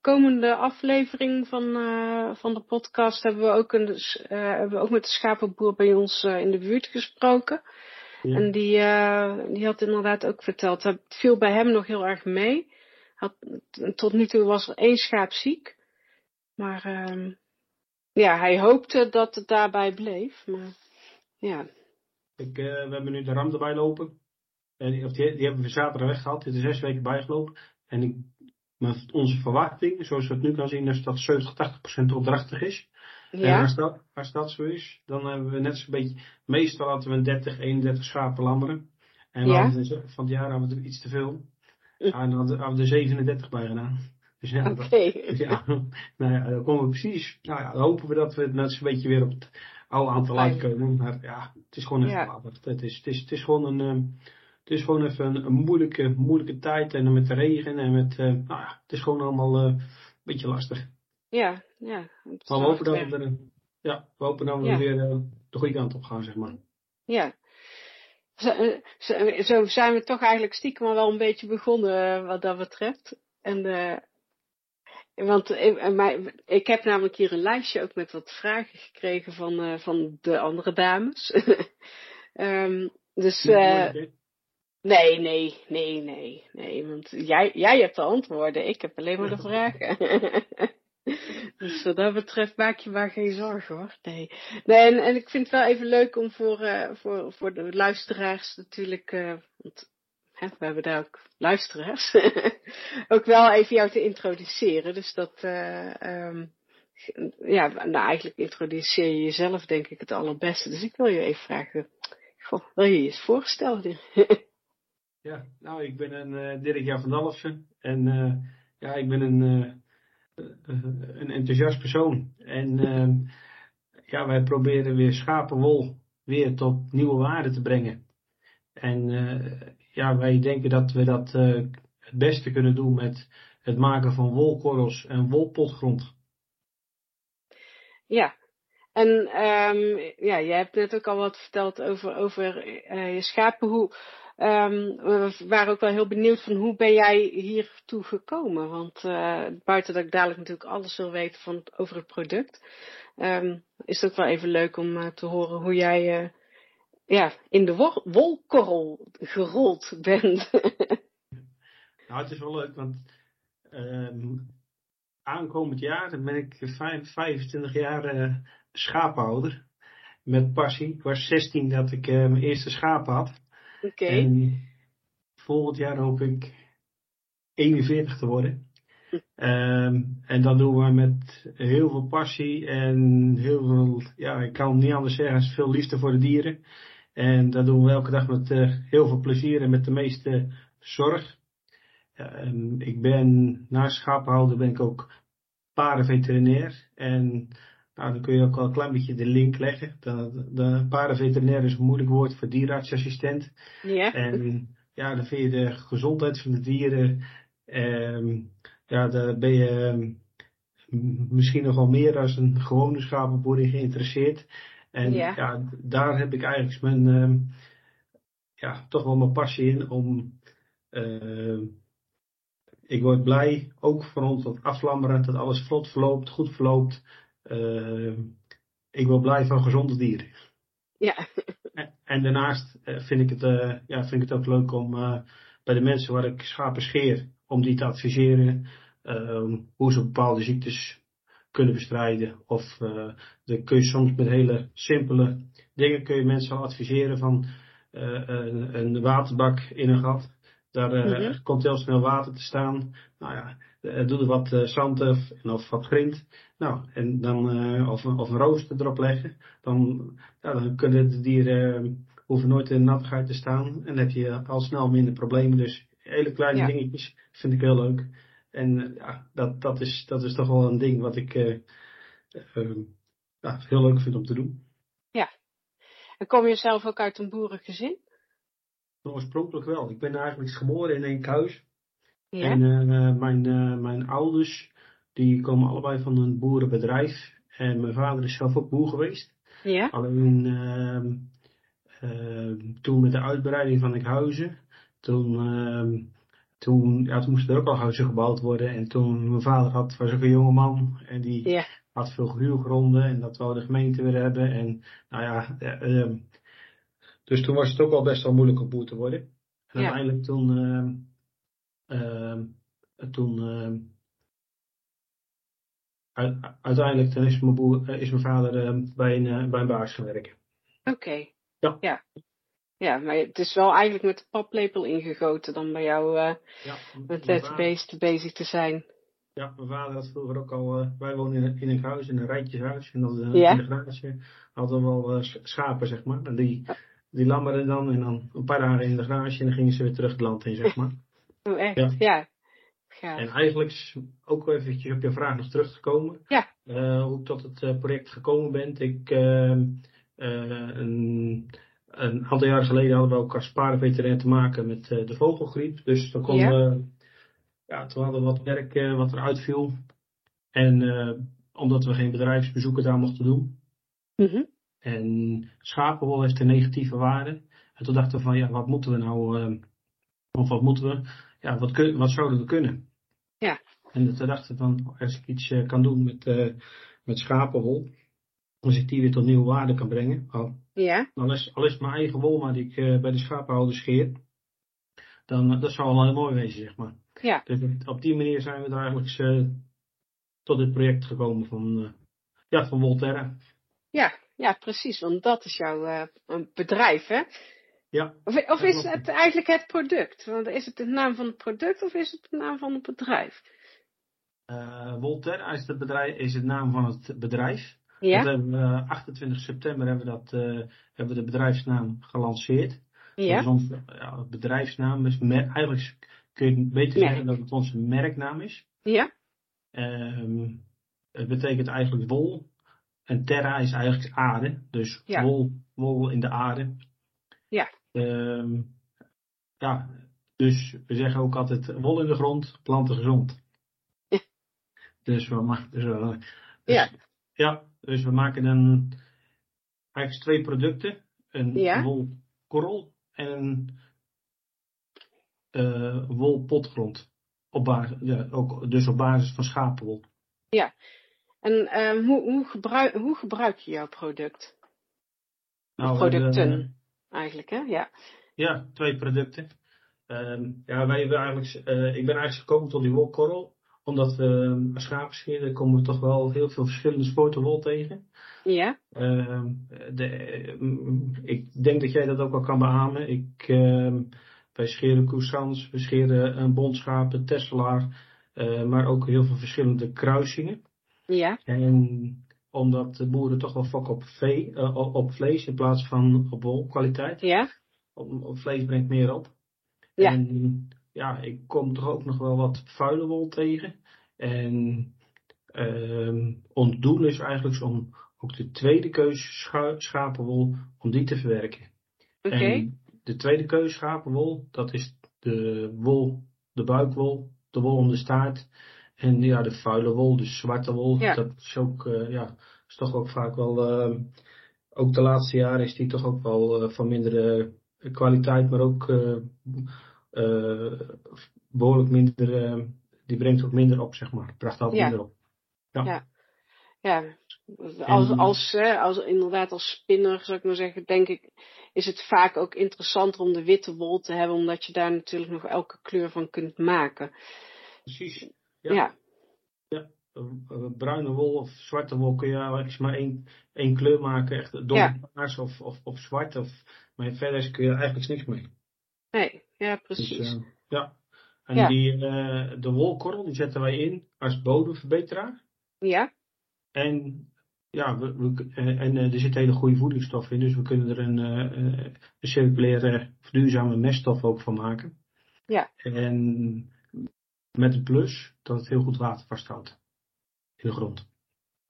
Speaker 4: komende aflevering van, eh, van de podcast hebben we ook, een, eh, hebben we ook met de schapenboer bij ons eh, in de buurt gesproken.
Speaker 5: Ja.
Speaker 4: En die, eh, die had inderdaad ook verteld, het viel bij hem nog heel erg mee. Had, tot nu toe was er één schaap ziek. Maar ehm, ja, hij hoopte dat het daarbij bleef. Maar ja,
Speaker 5: Ik, eh, we hebben nu de ram erbij lopen. En die, die, die hebben we zaterdag weggehaald. Die is er zes weken bijgelopen. En ik, maar onze verwachting, zoals we het nu kan zien, is dat 70, 80 procent opdrachtig is. En
Speaker 4: ja,
Speaker 5: als dat, als dat zo is, dan hebben we net zo'n beetje, meestal hadden we een 30, 31 schapen lammeren. En we
Speaker 4: Ja.
Speaker 5: hadden van het jaar hadden we er iets te veel. En dan hadden we er 37 bij gedaan. Dus ja, dat- ja, nou ja, dan komen we precies, nou ja, dan hopen we dat we net zo'n beetje weer op het oude aantal uitkomen. Maar ja, het is gewoon even
Speaker 4: Ja.
Speaker 5: Het is, het is, het is gewoon een, ehm, het is gewoon even een, een moeilijke, moeilijke tijd. En met de regen en met, eh, nou ja, het is gewoon allemaal eh, een beetje lastig.
Speaker 4: Ja, ja.
Speaker 5: Maar we hopen dat we er, ja, we hopen dat we
Speaker 4: Ja.
Speaker 5: weer eh, de goede kant op gaan, zeg maar.
Speaker 4: Ja. Zo, eh, zo, zo zijn we toch eigenlijk stiekem al wel een beetje begonnen eh, wat dat betreft. En, want ik heb namelijk hier een lijstje ook met wat vragen gekregen van, van de andere dames. Ehm, dus nee, nee, nee, nee, nee. Want jij, jij hebt de antwoorden, ik heb alleen maar de vragen. dus wat dat betreft maak je maar geen zorgen hoor. Nee. Nee, en, en ik vind het wel even leuk om voor, eh, voor, voor de luisteraars natuurlijk, eh, want hè, we hebben daar ook luisteraars, ook wel even jou te introduceren. Dus dat, eh, ehm, ja, nou eigenlijk introduceer je jezelf denk ik het allerbeste. Dus ik wil je even vragen, wil je je eens voorstellen?
Speaker 5: Ja, nou, ik ben een Dirk Jan van Dalfsen. En ja, ik ben een, een enthousiast persoon. En ehm, ja, wij proberen weer schapenwol weer tot nieuwe waarde te brengen. En eh, ja, wij denken dat we dat eh, het beste kunnen doen met het maken van wolkorrels en wolpotgrond.
Speaker 4: Ja. En um, ja, je hebt net ook al wat verteld over, over je schapen. Hoe, um, we waren ook wel heel benieuwd van hoe ben jij hiertoe gekomen? Want uh, buiten dat ik dadelijk natuurlijk alles wil weten van, over het product, um, is het ook wel even leuk om uh, te horen hoe jij uh, ja, in de wolkorrel gerold bent.
Speaker 5: nou, het is wel leuk, want aankomend jaar ben ik 25 jaar schaaphouder. Met passie. Ik was 16 dat ik mijn eerste schapen had.
Speaker 4: Oké.
Speaker 5: Okay. En volgend jaar hoop ik 41 te worden. Um, en dat doen we met heel veel passie en heel veel, ja, ik kan het niet anders zeggen, veel liefde voor de dieren. En dat doen we elke dag met uh, heel veel plezier en met de meeste zorg. Um, ik ben, na schapenhouder ben ik ook paardenveterinair. En nou, dan kun je ook al een klein beetje de link leggen. De, de paardenveterinair is een moeilijk woord voor dierenartsassistent.
Speaker 4: Ja.
Speaker 5: En ja, dan vind je de gezondheid van de dieren. Um, ja, daar ben je um, misschien nog wel meer als een gewone schapenboer in geïnteresseerd. En
Speaker 4: ja.
Speaker 5: ja, daar heb ik eigenlijk mijn, um, ja, toch wel mijn passie in om uh, ik word blij, ook van ons dat aflammeren, dat alles vlot verloopt, goed verloopt. Uh, ik word blij van gezonde dieren.
Speaker 4: Ja.
Speaker 5: En, en daarnaast vind ik, het, uh, ja, vind ik het ook leuk om bij de mensen waar ik schapen scheer, om die te adviseren hoe ze bepaalde ziektes kunnen bestrijden. Of dan kun je soms met hele simpele dingen kun je mensen al adviseren van een, een waterbak in een gat. Daar uh,
Speaker 4: Mhm.
Speaker 5: komt heel snel water te staan. Nou ja, doe er wat uh, zand of, of wat grind. Nou, en dan, uh, of, of een rooster erop leggen. Dan, ja, dan kunnen de dieren, hoeven nooit in nattigheid te staan. En dan heb je al snel minder problemen. Dus hele kleine
Speaker 4: Ja.
Speaker 5: dingetjes vind ik heel leuk. En ja, dat, dat, is, dat is toch wel een ding wat ik ja, heel leuk vind om te doen.
Speaker 4: En kom je zelf ook uit een boerengezin?
Speaker 5: Oorspronkelijk wel. Ik ben eigenlijk geboren in Enkhuis.
Speaker 4: Ja.
Speaker 5: En uh, mijn, uh, mijn ouders, die komen allebei van een boerenbedrijf. En mijn vader is zelf ook boer geweest.
Speaker 4: Ja.
Speaker 5: Alleen uh, toen met de uitbreiding van Enkhuizen, toen, ehm, toen, ja, toen moesten er ook al huizen gebouwd worden. En toen mijn vader had, was ook een jonge man en die had veel gehuurgronden en dat wou de gemeente weer hebben. En nou ja, ehm, dus toen was het ook al best wel moeilijk om boer te worden. En uiteindelijk toen, ehm, ehm, toen ehm, uiteindelijk toen is mijn, boer, eh, is mijn vader ehm, bij, een, eh, bij een baas gaan werken.
Speaker 4: Oké.
Speaker 5: Ja.
Speaker 4: ja. Ja, maar het is wel eigenlijk met de paplepel ingegoten dan bij jou uh,
Speaker 5: Ja,
Speaker 4: met het
Speaker 5: vader-
Speaker 4: beest bezig te zijn.
Speaker 5: Ja, mijn vader had vroeger ook al, eh, wij woonden in, in een huis, in een rijtjeshuis. En dat, eh,
Speaker 4: Ja.
Speaker 5: in de garage hadden we wel eh, sch- schapen, zeg maar. En die, die lammeren dan en dan een paar dagen in de garage en dan gingen ze weer terug het land in, zeg maar.
Speaker 4: Oh, echt?
Speaker 5: Ja.
Speaker 4: Ja.
Speaker 5: En eigenlijk ook eventjes op je vraag nog terug te komen.
Speaker 4: Ja.
Speaker 5: Eh, hoe ik tot het eh, project gekomen ben. Ik, eh, eh, een, een aantal jaren geleden hadden we ook als paardenveterinair te maken met de vogelgriep. Dus dan konden
Speaker 4: Ja.
Speaker 5: we, ja, toen hadden we wat werk wat er uitviel. En omdat we geen bedrijfsbezoeken daar mochten doen.
Speaker 4: Mhm.
Speaker 5: En schapenwol heeft een negatieve waarde. En toen dachten we van, ja, wat moeten we nou, eh, of wat moeten we, ja, wat, kun, wat zouden we kunnen?
Speaker 4: Ja.
Speaker 5: En dachten we van, als ik iets eh, kan doen met, eh, met schapenwol, als ik die weer tot nieuwe waarde kan brengen, al,
Speaker 4: Ja.
Speaker 5: al, is, al is mijn eigen wol maar die ik eh, bij de schapenhouder scheer, dan dat zou wel heel mooi wezen, zeg maar.
Speaker 4: Ja.
Speaker 5: Dus op- die manier zijn we eigenlijk eh, tot dit project gekomen van, ja, van Volterra.
Speaker 4: Ja. Ja, precies. Want dat is jouw een bedrijf, hè?
Speaker 5: Ja,
Speaker 4: Of, of
Speaker 5: Ja,
Speaker 4: is het eigenlijk het product? Want is het de naam van het product of is het de naam van het bedrijf?
Speaker 5: Uh, is, het bedrijf, is het naam van het bedrijf.
Speaker 4: Ja.
Speaker 5: hebben we, eh, 28 september hebben we, dat, eh, hebben we de bedrijfsnaam gelanceerd. Dat is
Speaker 4: Ja.
Speaker 5: onze ja, bedrijfsnaam. Dus mer- eigenlijk kun je het beter
Speaker 4: Merk.
Speaker 5: zeggen dat het onze merknaam is.
Speaker 4: Ja.
Speaker 5: Ehm, het betekent eigenlijk wol. En terra is eigenlijk aarde. Dus
Speaker 4: Ja.
Speaker 5: wol, wol in de aarde.
Speaker 4: Ja.
Speaker 5: Ehm, ja, dus we zeggen ook altijd wol in de grond, planten gezond. Dus we maken, dus, we- dus-
Speaker 4: Ja.
Speaker 5: ja, dus we maken dan eigenlijk twee producten. Een
Speaker 4: Ja.
Speaker 5: wolkorrel en een eh wolpotgrond. Op basis, ja, ook, dus op basis van schapenwol.
Speaker 4: En ehm, hoe, hoe, gebruik, hoe gebruik je jouw product?
Speaker 5: Nou,
Speaker 4: producten, eigenlijk, hè? Ja.
Speaker 5: Ja, twee producten. Ehm, ja, wij hebben eigenlijk, eh, ik ben eigenlijk gekomen tot die wolkorrel. Omdat we um, schapen scheren, komen we toch wel heel veel verschillende soorten wol tegen.
Speaker 4: Ja?
Speaker 5: Ehm, de, eh, ik denk dat jij dat ook wel kan beamen. Ik, ehm, wij scheren Cousans, we scheren een bondschapen, Tesselaar, eh, maar ook heel veel verschillende kruisingen.
Speaker 4: Ja?
Speaker 5: En omdat de boeren toch wel fokken op, vee, eh, op vlees in plaats van op wolkwaliteit.
Speaker 4: Ja?
Speaker 5: Op, op vlees brengt meer op.
Speaker 4: Ja.
Speaker 5: En ja, ik kom toch ook nog wel wat vuile wol tegen. En ehm ons doel is eigenlijk om ook de tweede keus scha- schapenwol, om die te verwerken.
Speaker 4: Oké.
Speaker 5: De tweede keus schapenwol, dat is de wol, de buikwol, de wol om de staart. En ja, de vuile wol, de zwarte wol,
Speaker 4: Ja.
Speaker 5: dat is ook, eh, ja, is toch ook vaak wel, ehm, ook de laatste jaren is die toch ook wel eh, van mindere kwaliteit, maar ook eh, eh, behoorlijk minder, eh, die brengt ook minder op, zeg maar. Bracht ook
Speaker 4: Ja.
Speaker 5: minder op.
Speaker 4: Ja. Als,
Speaker 5: En-
Speaker 4: als, hè, als, inderdaad als spinner, zou ik maar zeggen, denk ik, is het vaak ook interessanter om de witte wol te hebben, omdat je daar natuurlijk nog elke kleur van kunt maken.
Speaker 5: Precies.
Speaker 4: Ja.
Speaker 5: Ja.
Speaker 4: Ja.
Speaker 5: Eh, eh, bruine wol of zwarte wol kun je eigenlijk maar één, één kleur maken. Echt donkerpaars of, of, of zwart. Of, maar verder kun je eigenlijk niks mee.
Speaker 4: Nee, ja,
Speaker 5: Dus,
Speaker 4: precies.
Speaker 5: eh, ja. En
Speaker 4: Ja.
Speaker 5: die, de wolkorrel die zetten wij in als bodemverbeteraar.
Speaker 4: ja,
Speaker 5: En, ja, we, we- en er zit hele goede voedingsstof in. Dus we kunnen er een, een circulaire, verduurzame meststof ook van maken.
Speaker 4: Ja.
Speaker 5: En met een plus dat het heel goed water vasthoudt. In de grond.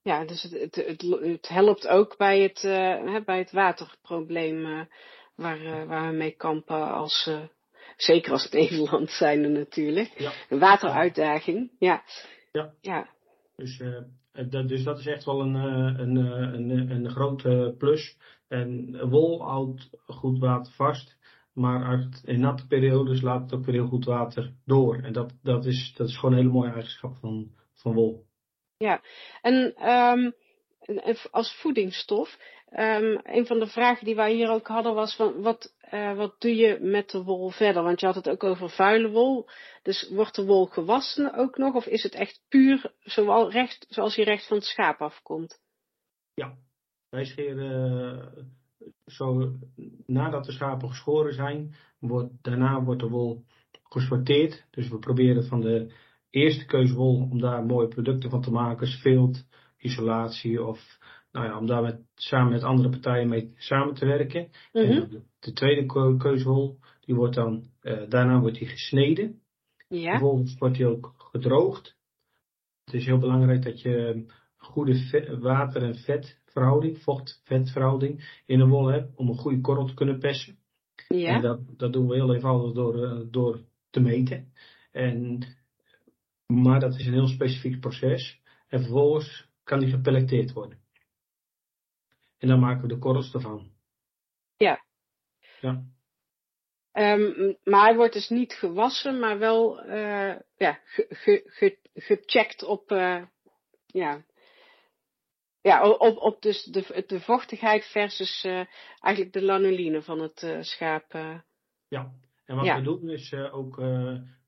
Speaker 4: ja, dus het, het, het, het helpt ook bij het, eh, bij het waterprobleem eh, waar, eh, waar we mee kampen als, zeker als Nederland zijnde natuurlijk.
Speaker 5: Ja.
Speaker 4: Een wateruitdaging, ja.
Speaker 5: Ja.
Speaker 4: Ja,
Speaker 5: Dus, dat, dus dat is echt wel een, een, een, een, een grote plus. En wol houdt goed water vast. Maar uit, in natte periodes laat het ook weer heel goed water door. En dat, dat, is, dat is gewoon een hele mooie eigenschap van, van wol.
Speaker 4: En ehm, en als voedingsstof, ehm, een van de vragen die wij hier ook hadden was van wat, eh, wat doe je met de wol verder? Want je had het ook over vuile wol. Dus wordt de wol gewassen ook nog? Of is het echt puur zoals, recht, zoals hij recht van het schaap afkomt?
Speaker 5: Wij scheren zo nadat de schapen geschoren zijn, wordt, daarna wordt de wol gesorteerd. Dus we proberen van de eerste keus wol om daar mooie producten van te maken, vilt, isolatie of nou ja, om daar met, samen met andere partijen mee samen te werken.
Speaker 4: Mhm.
Speaker 5: En de, de tweede keu- keus wol, die wordt dan, eh, daarna wordt die gesneden.
Speaker 4: Ja,
Speaker 5: Vervolgens wordt die ook gedroogd. Het is heel belangrijk dat je een goede water- en vetverhouding, vocht-vetverhouding in de wol hebt om een goede korrel te kunnen persen. En
Speaker 4: ja,
Speaker 5: dat, dat doen we heel eenvoudig door, eh, door te meten. En, maar dat is een heel specifiek proces. En vervolgens kan die gepelleteerd worden. En dan maken we de korrels ervan.
Speaker 4: Ja.
Speaker 5: Ja.
Speaker 4: Ehm, maar hij wordt dus niet gewassen, maar wel eh, ja, ge, ge, ge- gecheckt op, eh, ja, ja, op, op dus de, de vochtigheid versus eh, eigenlijk de lanoline van het eh, schaap. eh.
Speaker 5: Ja, en wat
Speaker 4: Ja.
Speaker 5: we doen is ook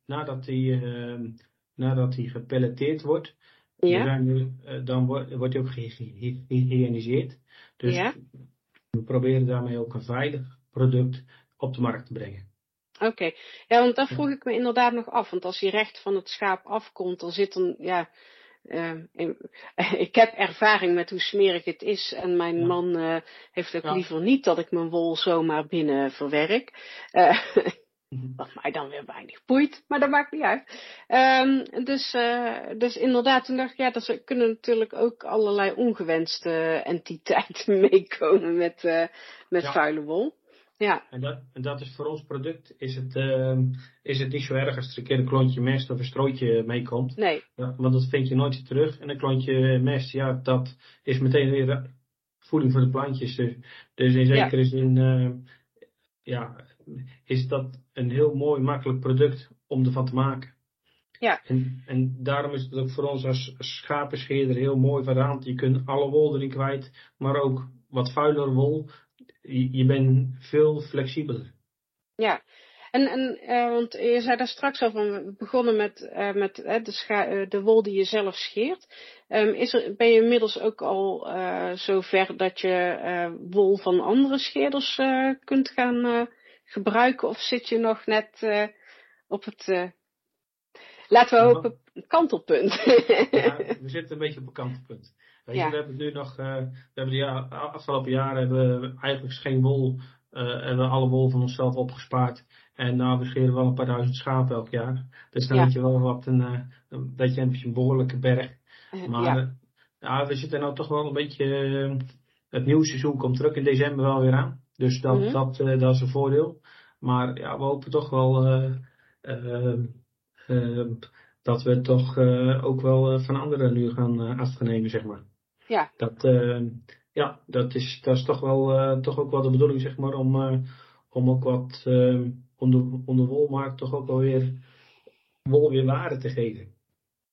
Speaker 5: nadat die, eh, nadat die gepelleteerd wordt,
Speaker 4: ja,
Speaker 5: dan wordt, wordt die ook gehygiëniseerd. Dus
Speaker 4: Ja.
Speaker 5: we proberen daarmee ook een veilig product op de markt te brengen.
Speaker 4: oké. Ja, want dat vroeg ik me inderdaad nog af. Want als hij recht van het schaap afkomt, dan zit een, ja, eh, in- ik heb ervaring met hoe smerig het is. En mijn man eh, heeft ook
Speaker 5: Ja.
Speaker 4: liever niet dat ik mijn wol zomaar binnen verwerk. Eh, Wat mij dan weer weinig boeit, maar dat maakt niet uit. Ehm, dus, eh, dus inderdaad, toen dacht ik, ja, er kunnen natuurlijk ook allerlei ongewenste entiteiten meekomen met, met
Speaker 5: Ja.
Speaker 4: vuile wol. Ja.
Speaker 5: En dat, en dat is voor ons product, is het, ehm, is het niet zo erg als er een keer een klontje mest of een strootje meekomt.
Speaker 4: Nee.
Speaker 5: Ja, want dat vind je nooit weer terug. En een klontje mest, ja, dat is meteen weer voeding voor de plantjes. Dus, dus in
Speaker 4: Ja.
Speaker 5: zekere zin, eh, ja, is dat een heel mooi, makkelijk product om ervan te maken.
Speaker 4: Ja.
Speaker 5: En, en daarom is het ook voor ons als schapenscheerder heel mooi variant. Je kunt alle wol erin kwijt, maar ook wat vuiler wol. Je, je bent veel flexibeler.
Speaker 4: Ja. En, en eh, want je zei daar straks al van, we begonnen met, eh, met de, scha- eh, de wol die je zelf scheert. Ehm, is er, ben je inmiddels ook al eh zover dat je wol van andere scheerders kunt gaan gebruiken? Of zit je nog net op het, laten we hopen, kantelpunt?
Speaker 5: Ja, we zitten een beetje op een kantelpunt. Weet je,
Speaker 4: Ja.
Speaker 5: we hebben nu nog, eh, we hebben de ja, afgelopen jaren hebben we eigenlijk geen wol, eh hebben we alle wol van onszelf opgespaard. En nou, we scheren wel een paar duizend schapen elk jaar. Dus dan
Speaker 4: Ja.
Speaker 5: weet je wel wat een, eh, een beetje een behoorlijke berg. Maar
Speaker 4: ja.
Speaker 5: eh, we zitten nou toch wel een beetje, eh, het nieuwe seizoen komt terug in december wel weer aan. Dus dat,
Speaker 4: Mhm.
Speaker 5: dat, eh, dat is een voordeel. Maar ja, we hopen toch wel eh, eh, eh, dat we toch eh, ook wel eh, van anderen nu gaan eh, afnemen, zeg maar.
Speaker 4: Ja.
Speaker 5: Dat, ja, dat is, dat is toch, wel, toch ook wel de bedoeling, zeg maar, om, om ook wat om de wolmarkt toch ook wel weer wol weer waarde te geven.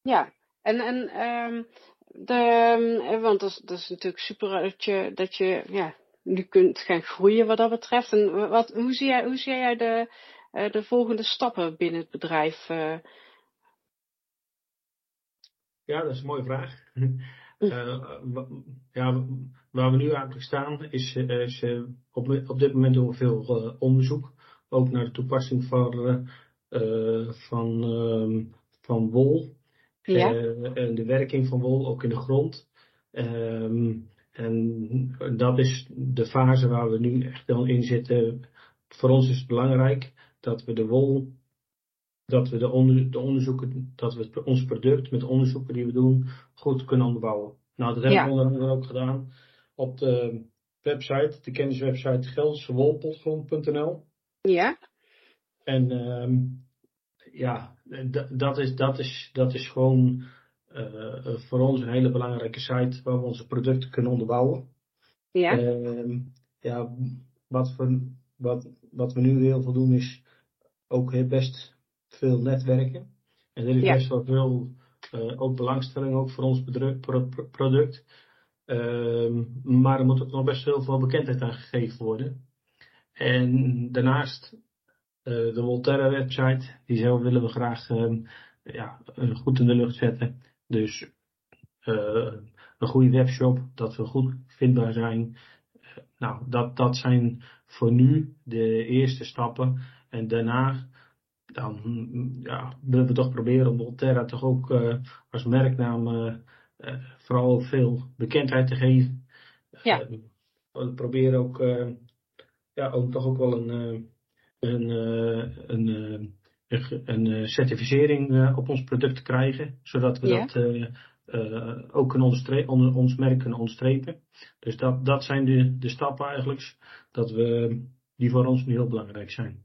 Speaker 4: Ja, en, en ehm, de, want dat is, dat is natuurlijk super dat je, dat je ja, nu kunt gaan groeien wat dat betreft. En wat, hoe, zie jij, hoe zie jij de, de volgende stappen binnen het bedrijf?
Speaker 5: Ja, dat is een mooie vraag. Eh, ja, waar we nu eigenlijk staan is, eh, is eh, op, op dit moment doen we veel onderzoek. Ook naar de toepassing van, van, ehm, van wol.
Speaker 4: Ja.
Speaker 5: En de werking van wol ook in de grond. Ehm, en dat is de fase waar we nu echt wel in zitten. Voor ons is het belangrijk dat we de wol, dat we de, onder, de onderzoeken, dat we ons product met de onderzoeken die we doen goed kunnen onderbouwen. Nou, dat hebben
Speaker 4: Ja.
Speaker 5: we onder andere ook gedaan op de website, de kenniswebsite geldsewolpotgrond.nl.
Speaker 4: Ja,
Speaker 5: En ehm, ja, dat is, dat is, dat is gewoon eh, voor ons een hele belangrijke site waar we onze producten kunnen onderbouwen.
Speaker 4: ja,
Speaker 5: Ehm, ja, wat, we, wat, wat we nu heel veel doen is ook heel best veel netwerken. En er is
Speaker 4: Ja.
Speaker 5: best wel veel ook belangstelling ook voor ons pro- pro- product. Ehm, maar er moet ook nog best heel veel bekendheid aan gegeven worden. En daarnaast eh, de Volterra website, die zelf willen we graag ehm, ja, goed in de lucht zetten. Dus eh, een goede webshop, dat we goed vindbaar zijn. Nou, dat, dat zijn voor nu de eerste stappen. En daarna dan mm, ja, willen we toch proberen om Volterra toch ook eh, als merknaam eh, eh, vooral veel bekendheid te geven.
Speaker 4: Ja.
Speaker 5: We proberen ook, ja, ook toch ook wel een, een, een, een, certificering op ons product te krijgen, zodat we
Speaker 4: Ja.
Speaker 5: dat ook kunnen onder, ons merk kunnen onderstrepen. Dus dat, dat zijn de, de stappen eigenlijk, dat we, die voor ons nu heel belangrijk zijn.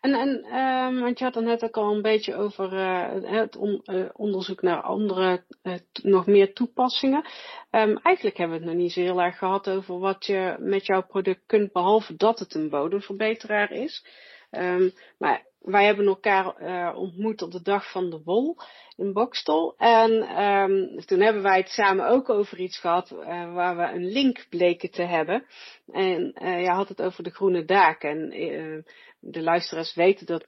Speaker 4: En, en ehm, want je had het net ook al een beetje over eh, het eh, onderzoek naar andere, eh, nog meer toepassingen. Ehm, eigenlijk hebben we het nog niet zo heel erg gehad over wat je met jouw product kunt, behalve dat het een bodemverbeteraar is. Ehm, maar wij hebben elkaar ontmoet op de dag van de wol in Bokstel. En toen hebben wij het samen ook over iets gehad eh, waar we een link bleken te hebben. En je had het over de groene daken. En de luisteraars weten dat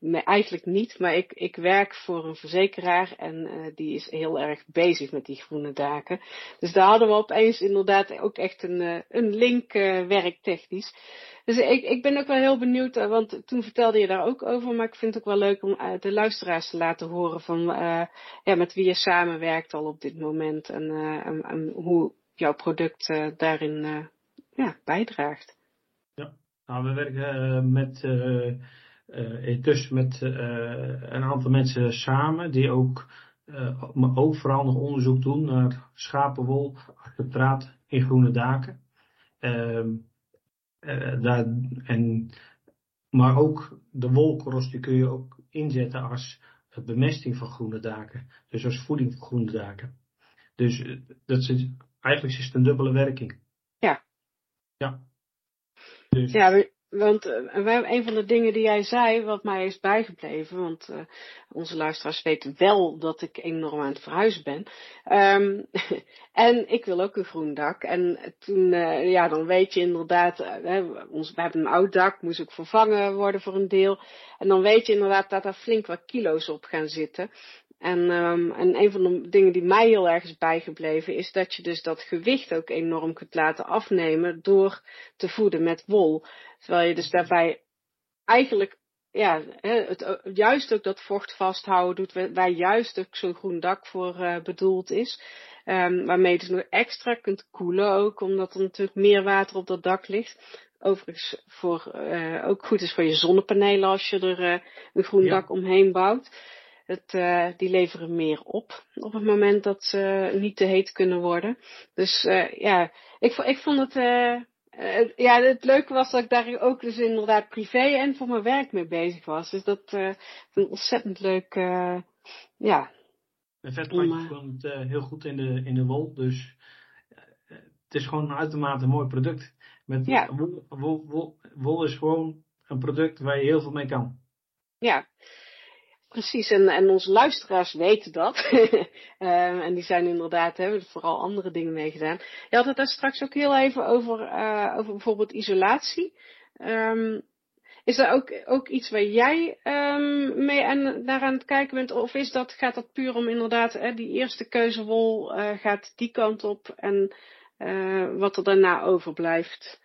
Speaker 4: me eigenlijk niet, maar ik, ik werk voor een verzekeraar en eh, die is heel erg bezig met die groene daken. Dus daar hadden we opeens inderdaad ook echt een, eh, een link werktechnisch. Dus ik, ik ben ook wel heel benieuwd, want toen vertelde je daar ook over, maar ik vind het ook wel leuk om de luisteraars te laten horen van ja, met wie je samenwerkt al op dit moment en, hoe jouw product daarin ja, bijdraagt.
Speaker 5: Nou, we werken eh, met, eh, eh, intussen met eh, een aantal mensen samen die ook, eh, maar ook vooral nog onderzoek doen naar schapenwol, acrylaat in groene daken. Ehm, eh, daar, en, maar ook de wolkorst die kun je ook inzetten als bemesting van groene daken. Dus als voeding voor groene daken. Dus eh, dat is, eigenlijk is het een dubbele werking.
Speaker 4: Ja.
Speaker 5: Ja.
Speaker 4: Ja, want uh, een van de dingen die jij zei, wat mij is bijgebleven, want uh, onze luisteraars weten wel dat ik enorm aan het verhuizen ben. Um, en ik wil ook een groen dak. En toen, uh, ja, dan weet je inderdaad, ons, we hebben een oud dak, moest ook vervangen worden voor een deel. En dan weet je inderdaad dat er flink wat kilo's op gaan zitten. En, um, en een van de dingen die mij heel erg is bijgebleven, is dat je dus dat gewicht ook enorm kunt laten afnemen door te voeden met wol. Terwijl je dus daarbij eigenlijk, ja, het, juist ook dat vocht vasthouden doet, waar juist ook zo'n groen dak voor uh, bedoeld is. Um, waarmee je dus nog extra kunt koelen ook, omdat er natuurlijk meer water op dat dak ligt. Overigens voor, uh, ook goed is voor je zonnepanelen als je er uh, een groen ja. dak omheen bouwt. Het, uh, die leveren meer op op het moment dat ze niet te heet kunnen worden. Dus uh, ja, ik, ik vond het. Uh, ja, het leuke was dat ik daar ook dus inderdaad privé en voor mijn werk mee bezig was. Dus dat uh, een ontzettend leuk. ja.
Speaker 5: Een vetplantje komt heel goed in de, in de wol. Dus het is gewoon een uitermate mooi product. Met
Speaker 4: ja.
Speaker 5: wol, wol, wol, wol is gewoon een product waar je heel veel mee kan.
Speaker 4: Ja, Precies, en, en onze luisteraars weten dat. uh, en die zijn inderdaad, hebben vooral andere dingen mee gedaan. Je had het daar straks ook heel even over, uh, over bijvoorbeeld isolatie. Um, is er ook, ook iets waar jij um, mee aan, naar aan het kijken bent? Of is dat, gaat dat puur om inderdaad, hè, die eerste keuzewol uh, gaat die kant op en wat er daarna overblijft?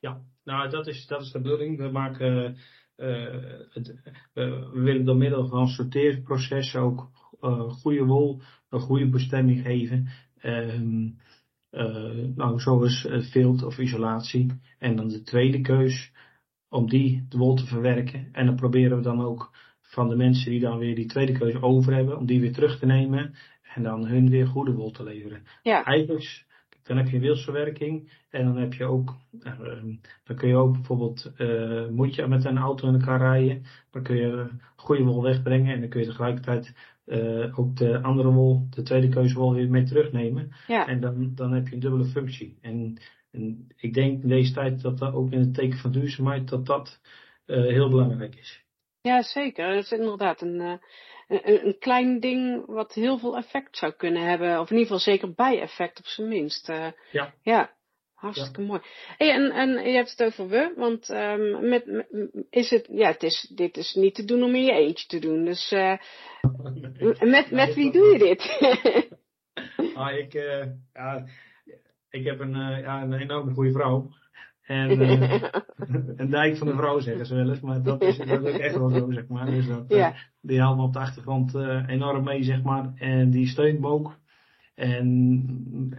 Speaker 5: Ja, nou dat is, dat is de bedoeling. We maken het, we willen door middel van sorteerprocessen ook uh, goede wol een goede bestemming geven. Um, uh, nou, zoals vilt of isolatie. En dan de tweede keus om die de wol te verwerken. En dan proberen we dan ook van de mensen die dan weer die tweede keus over hebben, om die weer terug te nemen en dan hun weer goede wol te leveren.
Speaker 4: Ja.
Speaker 5: Eigenlijk dan heb je wilsverwerking en dan heb je ook, uh, dan kun je ook bijvoorbeeld, uh, moet je met een auto in elkaar rijden, dan kun je goede wol wegbrengen en dan kun je tegelijkertijd uh, ook de andere wol, de tweede keuze wol weer mee terugnemen.
Speaker 4: Ja.
Speaker 5: En dan, dan heb je een dubbele functie. En, en ik denk in deze tijd dat dat ook in het teken van duurzaamheid, dat dat heel belangrijk is.
Speaker 4: Ja, zeker. Dat is inderdaad een, een, een, klein ding wat heel veel effect zou kunnen hebben. Of in ieder geval zeker bijeffect op zijn minst. Uh,
Speaker 5: ja.
Speaker 4: Ja, hartstikke ja. mooi. Hey, en, en je hebt het over we, want um, met, met, is het, ja, het is, dit is niet te doen om in je eentje te doen. Dus uh, met, met wie doe je dit?
Speaker 5: ah, ik, uh, ja, ik heb een, ja, een enorme goede vrouw. En uh, een dijk van de vrouw zeggen ze wel eens, maar dat is, dat is ook echt wel zo, zeg maar. Dus dat,
Speaker 4: ja.
Speaker 5: uh, die helpt me op de achtergrond uh, enorm mee, zeg maar. En die steunt me ook. En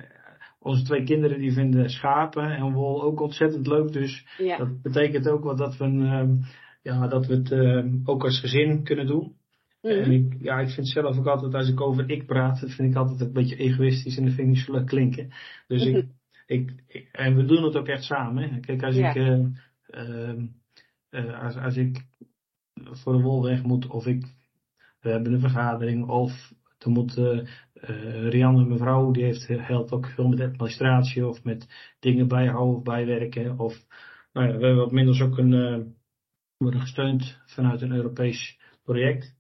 Speaker 5: onze twee kinderen die vinden schapen en wol ook ontzettend leuk. Dus
Speaker 4: ja.
Speaker 5: dat betekent ook wel dat we, um, ja, dat we het um, ook als gezin kunnen doen.
Speaker 4: Mm -hmm.
Speaker 5: En ik, ja, ik vind zelf ook altijd, als ik over ik praat, dat vind ik altijd een beetje egoïstisch en dat vind ik niet zo leuk klinken. Dus ik, ik, ik, en we doen het ook echt samen. Hè. Kijk, als
Speaker 4: Ja.
Speaker 5: ik, uh, uh, uh, als, als ik voor de wol weg moet, of ik, we hebben een vergadering, of er moet, uh, Rianne, mevrouw, die heeft, helpt ook veel met administratie, of met dingen bijhouden of bijwerken, of, nou ja, we hebben inmiddels ook een, worden gesteund vanuit een Europees project.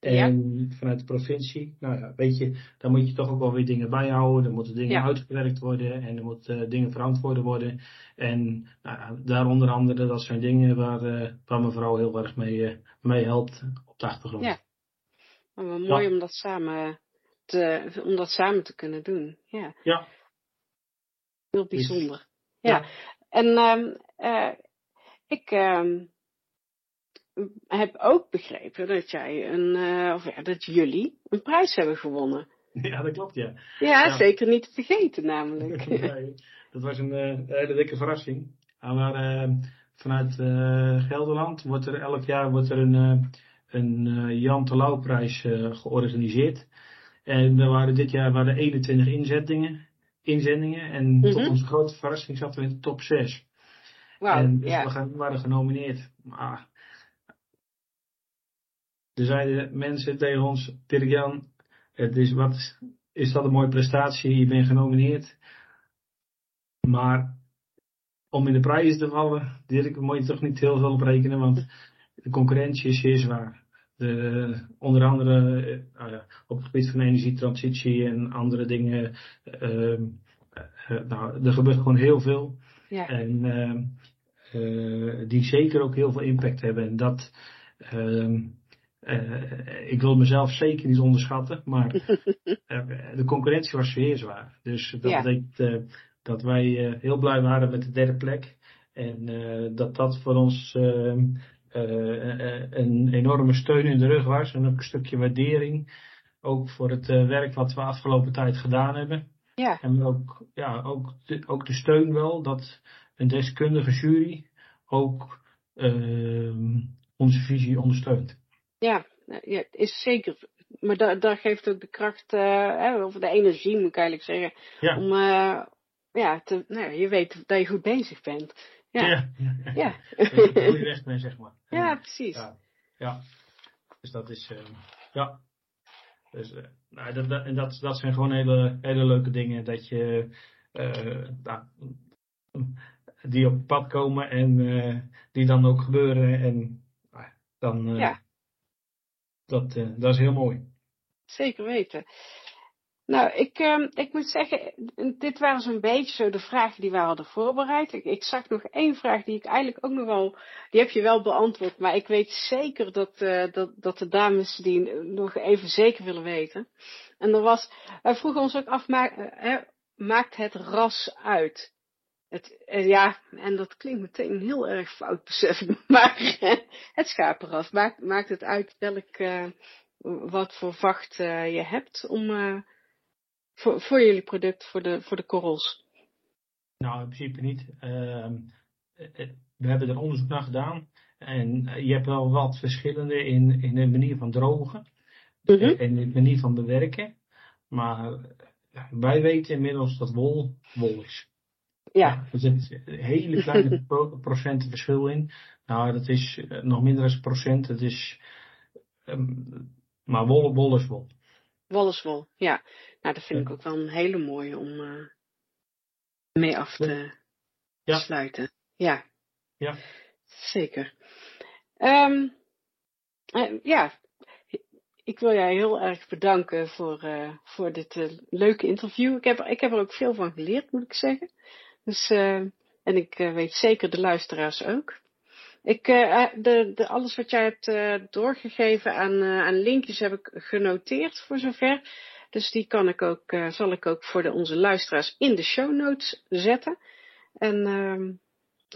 Speaker 5: En vanuit de provincie, nou ja, weet je, dan moet je toch ook wel weer dingen bijhouden. Er moeten dingen
Speaker 4: Ja.
Speaker 5: uitgewerkt worden en er moeten uh, dingen verantwoord worden. En ja, daar onder andere, dat zijn dingen waar, uh, waar mevrouw heel erg mee, uh, mee helpt op de achtergrond.
Speaker 4: Ja. Maar wel mooi om, dat samen te, om dat samen te kunnen doen. Ja.
Speaker 5: Ja.
Speaker 4: Heel bijzonder. Ja.
Speaker 5: Ja.
Speaker 4: En uh, ik um, heb ook begrepen dat jij een, uh, of ja, dat jullie een prijs hebben gewonnen.
Speaker 5: Ja, dat klopt, ja.
Speaker 4: Ja, zeker niet te vergeten namelijk.
Speaker 5: Dat was een uh, hele dikke verrassing. Maar uh, vanuit Gelderland wordt er elk jaar wordt er een, een Jan Terlouwprijs uh, georganiseerd. En er waren dit jaar waren 21 inzettingen, inzendingen. En
Speaker 4: Mhm.
Speaker 5: tot onze grote verrassing zaten we in de top 6.
Speaker 4: Wauw,
Speaker 5: en dus
Speaker 4: ja.
Speaker 5: we waren genomineerd. Maar er zeiden mensen tegen ons, Dirk Jan, het is, wat, is dat een mooie prestatie, je bent genomineerd. Maar om in de prijzen te vallen, Dirk, moet je toch niet heel veel op rekenen, want de concurrentie is zeer zwaar. De, onder andere eh, nou op het gebied van energietransitie en andere dingen. ehm, eh, nou, er gebeurt gewoon heel veel.
Speaker 4: Ja.
Speaker 5: En ehm, eh, die zeker ook heel veel impact hebben. En dat, eh, ik wil mezelf zeker niet onderschatten, maar eh, de concurrentie was zeer zwaar. Dus dat
Speaker 4: Ja.
Speaker 5: betekent eh, dat wij heel blij waren met de derde plek. En dat dat voor ons ehm, eh, eh, een enorme steun in de rug was. En ook een stukje waardering. Ook voor het werk wat we afgelopen tijd gedaan hebben.
Speaker 4: Ja.
Speaker 5: En ook, ja, ook, de, ook de steun wel dat een deskundige jury ook ehm, onze visie ondersteunt.
Speaker 4: Ja, nou, ja, is zeker. Maar daar daar geeft ook de kracht, eh, of de energie moet ik eigenlijk zeggen,
Speaker 5: Ja.
Speaker 4: om, eh, ja, te, nou, ja, je weet dat je goed bezig bent. Ja, ja,
Speaker 5: ja.
Speaker 4: ja.
Speaker 5: Dat je goede weg bent, zeg maar.
Speaker 4: precies.
Speaker 5: Ja, ja. Dus dat is, eh, ja. Dus, eh, nou, dat, dat, en dat, dat zijn gewoon hele, hele leuke dingen. Dat je, eh, nou, die op het pad komen en eh, die dan ook gebeuren. En nou, dan, eh,
Speaker 4: Ja.
Speaker 5: Dat, eh, dat is heel mooi.
Speaker 4: Zeker weten. Nou, ik, ehm, ik moet zeggen, dit waren zo'n beetje zo de vragen die we hadden voorbereid. Ik, zag nog één vraag die ik eigenlijk ook nog wel, die heb je wel beantwoord, maar ik weet zeker dat, eh, dat, dat de dames die nog even zeker willen weten. En er was, wij vroegen ons ook af, ma- eh, hè, maakt het ras uit? Het, eh, ja, en dat klinkt meteen heel erg fout, besef ik. Maar eh, het schapenras, maakt, maakt het uit welk, eh, wat voor vacht je hebt om, voor, voor jullie product, voor de, voor de korrels?
Speaker 5: Nou, in principe niet. Ehm, eh, eh, we hebben er onderzoek naar gedaan. En je hebt wel wat verschillende in, in de manier van drogen.
Speaker 4: Mhm.
Speaker 5: eh, En de manier van bewerken. Maar wij weten inmiddels dat wol wol is.
Speaker 4: Ja,
Speaker 5: Er zit een hele kleine pro- procenten verschil in. Nou, dat is eh, nog minder dan een procent. Dat is, ehm, maar wol, wol is wol.
Speaker 4: Walliswol. Ja, nou dat vind ik ook wel een hele mooie om eh, mee af te
Speaker 5: Ja.
Speaker 4: sluiten. Ja,
Speaker 5: Ja.
Speaker 4: zeker. Ehm, eh, ja, ik wil jij heel erg bedanken voor, voor dit leuke interview. Ik heb, ik heb er ook veel van geleerd, moet ik zeggen. Dus, eh, en ik eh, weet zeker de luisteraars ook. Ik, eh, de, de, alles wat jij hebt doorgegeven aan, aan linkjes heb ik genoteerd voor zover. Dus die kan ik ook, zal ik ook voor de, onze luisteraars in de show notes zetten. En ehm,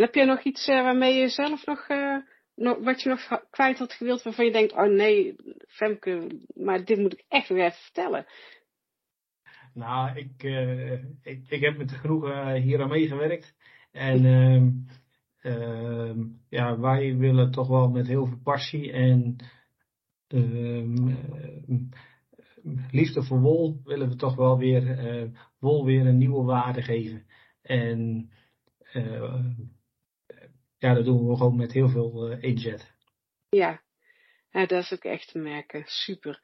Speaker 4: heb jij nog iets waarmee je zelf nog, nog, wat je nog kwijt had gewild, waarvan je denkt, oh nee, Femke, maar dit moet ik echt weer vertellen.
Speaker 5: Nou, ik, eh, ik, ik heb met genoeg eh, hier aan meegewerkt. En ehm, ehm, ja, wij willen toch wel met heel veel passie en ehm, eh, liefde voor wol willen we toch wel weer wol weer een nieuwe waarde geven. En ja, dat doen we gewoon met heel veel inzet.
Speaker 4: Ja, dat is ook echt te merken. Super.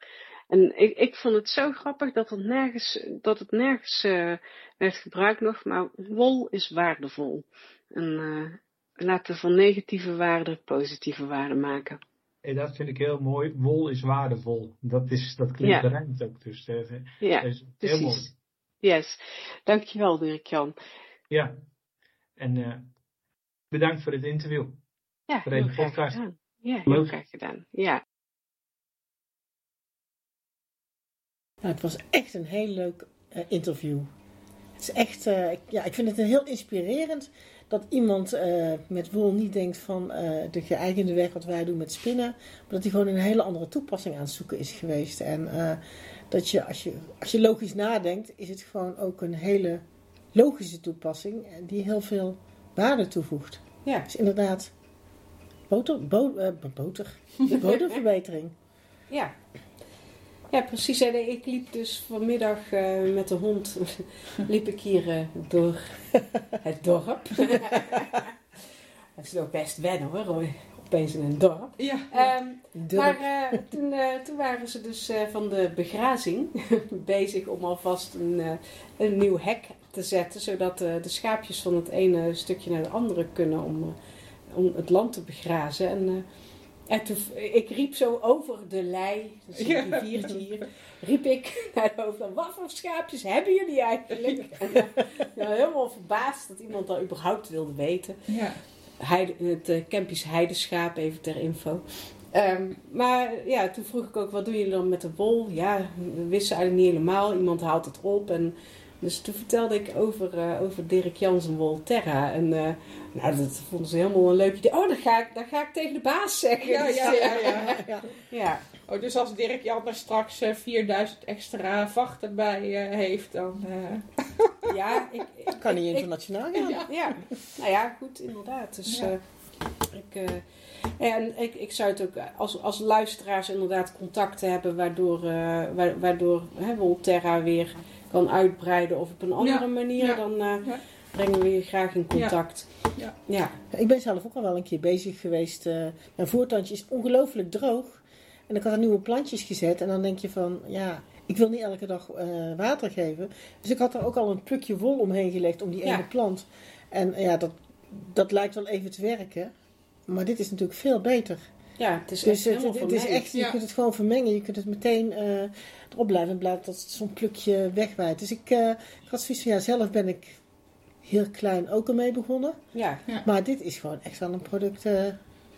Speaker 4: En ik, ik vond het zo grappig dat het nergens, dat het nergens eh, werd gebruikt nog, maar wol is waardevol. En eh, laten we van negatieve waarden positieve waarden maken.
Speaker 5: En dat vind ik heel mooi. Wol is waardevol. Dat, is, dat klinkt
Speaker 4: Ja.
Speaker 5: bereikt ook. Dus eh,
Speaker 4: Ja,
Speaker 5: is heel mooi.
Speaker 4: precies. Yes. Dankjewel, Dirk-Jan.
Speaker 5: Ja, en bedankt voor dit interview.
Speaker 4: Ja,
Speaker 5: Voor
Speaker 4: heel
Speaker 5: deze
Speaker 4: graag
Speaker 5: podcast.
Speaker 4: gedaan. Ja, heel graag gedaan. Ja.
Speaker 3: Nou, het was echt een heel leuk eh, interview. Het is echt, eh, ik- ja, ik vind het een heel inspirerend dat iemand eh, met wol niet denkt van de geëigende weg wat wij doen met spinnen, maar dat hij gewoon een hele andere toepassing aan het zoeken is geweest. En dat je als, je, als je logisch nadenkt, is het gewoon ook een hele logische toepassing die heel veel waarde toevoegt.
Speaker 4: Ja.
Speaker 3: Dus inderdaad, boter, bo, boter, bodemverbetering.
Speaker 4: Ja. Ja, precies. En ik liep dus vanmiddag eh, met de hond liep ik hier eh, door het dorp. Het is ook best wennen hoor, opeens in een dorp.
Speaker 2: Ja.
Speaker 3: Durf.
Speaker 4: maar eh, toen, toen waren ze dus van de begrazing bezig om alvast een, een nieuw hek te zetten. Zodat de schaapjes van het ene stukje naar het andere kunnen om, om het land te begrazen. En, en toen, ik riep zo over de lei, een riviertje hier, riep ik naar de hoofd. Wat voor schaapjes hebben jullie eigenlijk? En, eh, ja, helemaal verbaasd dat iemand dat überhaupt wilde weten.
Speaker 2: ja.
Speaker 4: Heide, het uh, Kempisch heideschaap, even ter info. Ehm, maar ja, toen vroeg ik ook, wat doen jullie dan met de wol? Ja, we wisten eigenlijk niet helemaal. Iemand haalt het op. En, dus toen vertelde ik over, eh, over Dirk Jansen Wolterra. En eh, nou, dat vonden ze helemaal een leuk idee. Oh, dat ga ik, dat ga ik tegen de baas zeggen.
Speaker 2: Ja,
Speaker 4: Dus,
Speaker 2: ja,
Speaker 4: eh,
Speaker 2: ja, ja.
Speaker 3: Ja.
Speaker 4: ja.
Speaker 2: Oh, dus als Dirk Jan er straks eh, 4000 extra vachten bij eh, heeft, dan... eh,
Speaker 4: Ja, ik, ik,
Speaker 3: Kan niet
Speaker 4: ik-
Speaker 3: internationaal gaan.
Speaker 2: ja.
Speaker 4: Ja, nou ja, goed, inderdaad. Dus
Speaker 2: Ja.
Speaker 4: eh, ik, eh, en ik, ik zou het ook als, als luisteraars inderdaad contacten hebben waardoor, eh, wa- waardoor hè, Volterra weer kan uitbreiden of op een andere
Speaker 2: Ja,
Speaker 4: manier,
Speaker 2: ja,
Speaker 4: dan eh,
Speaker 2: ja.
Speaker 4: brengen we je graag in contact.
Speaker 2: Ja.
Speaker 4: ja.
Speaker 3: Ik ben zelf ook al wel een keer bezig geweest. eh, mijn voortandje is ongelooflijk droog. En ik had er nieuwe plantjes gezet. En dan denk je van, ja, ik wil niet elke dag eh, water geven. Dus ik had er ook al een plukje wol omheen gelegd om die
Speaker 4: Ja.
Speaker 3: ene plant. En ja, dat, dat lijkt wel even te werken. Maar dit is natuurlijk veel beter.
Speaker 4: Ja, het is
Speaker 3: Dus
Speaker 4: echt
Speaker 3: het,
Speaker 4: helemaal
Speaker 3: het is echt, je
Speaker 2: Ja.
Speaker 3: kunt het gewoon vermengen. Je kunt het meteen eh, erop blijven. Plaats dat zo'n plukje wegwaait. Dus ik, eh, ik had zoiets van, ja, zelf ben ik heel klein ook ermee begonnen.
Speaker 4: Ja,
Speaker 3: Maar dit is gewoon echt wel een product... eh,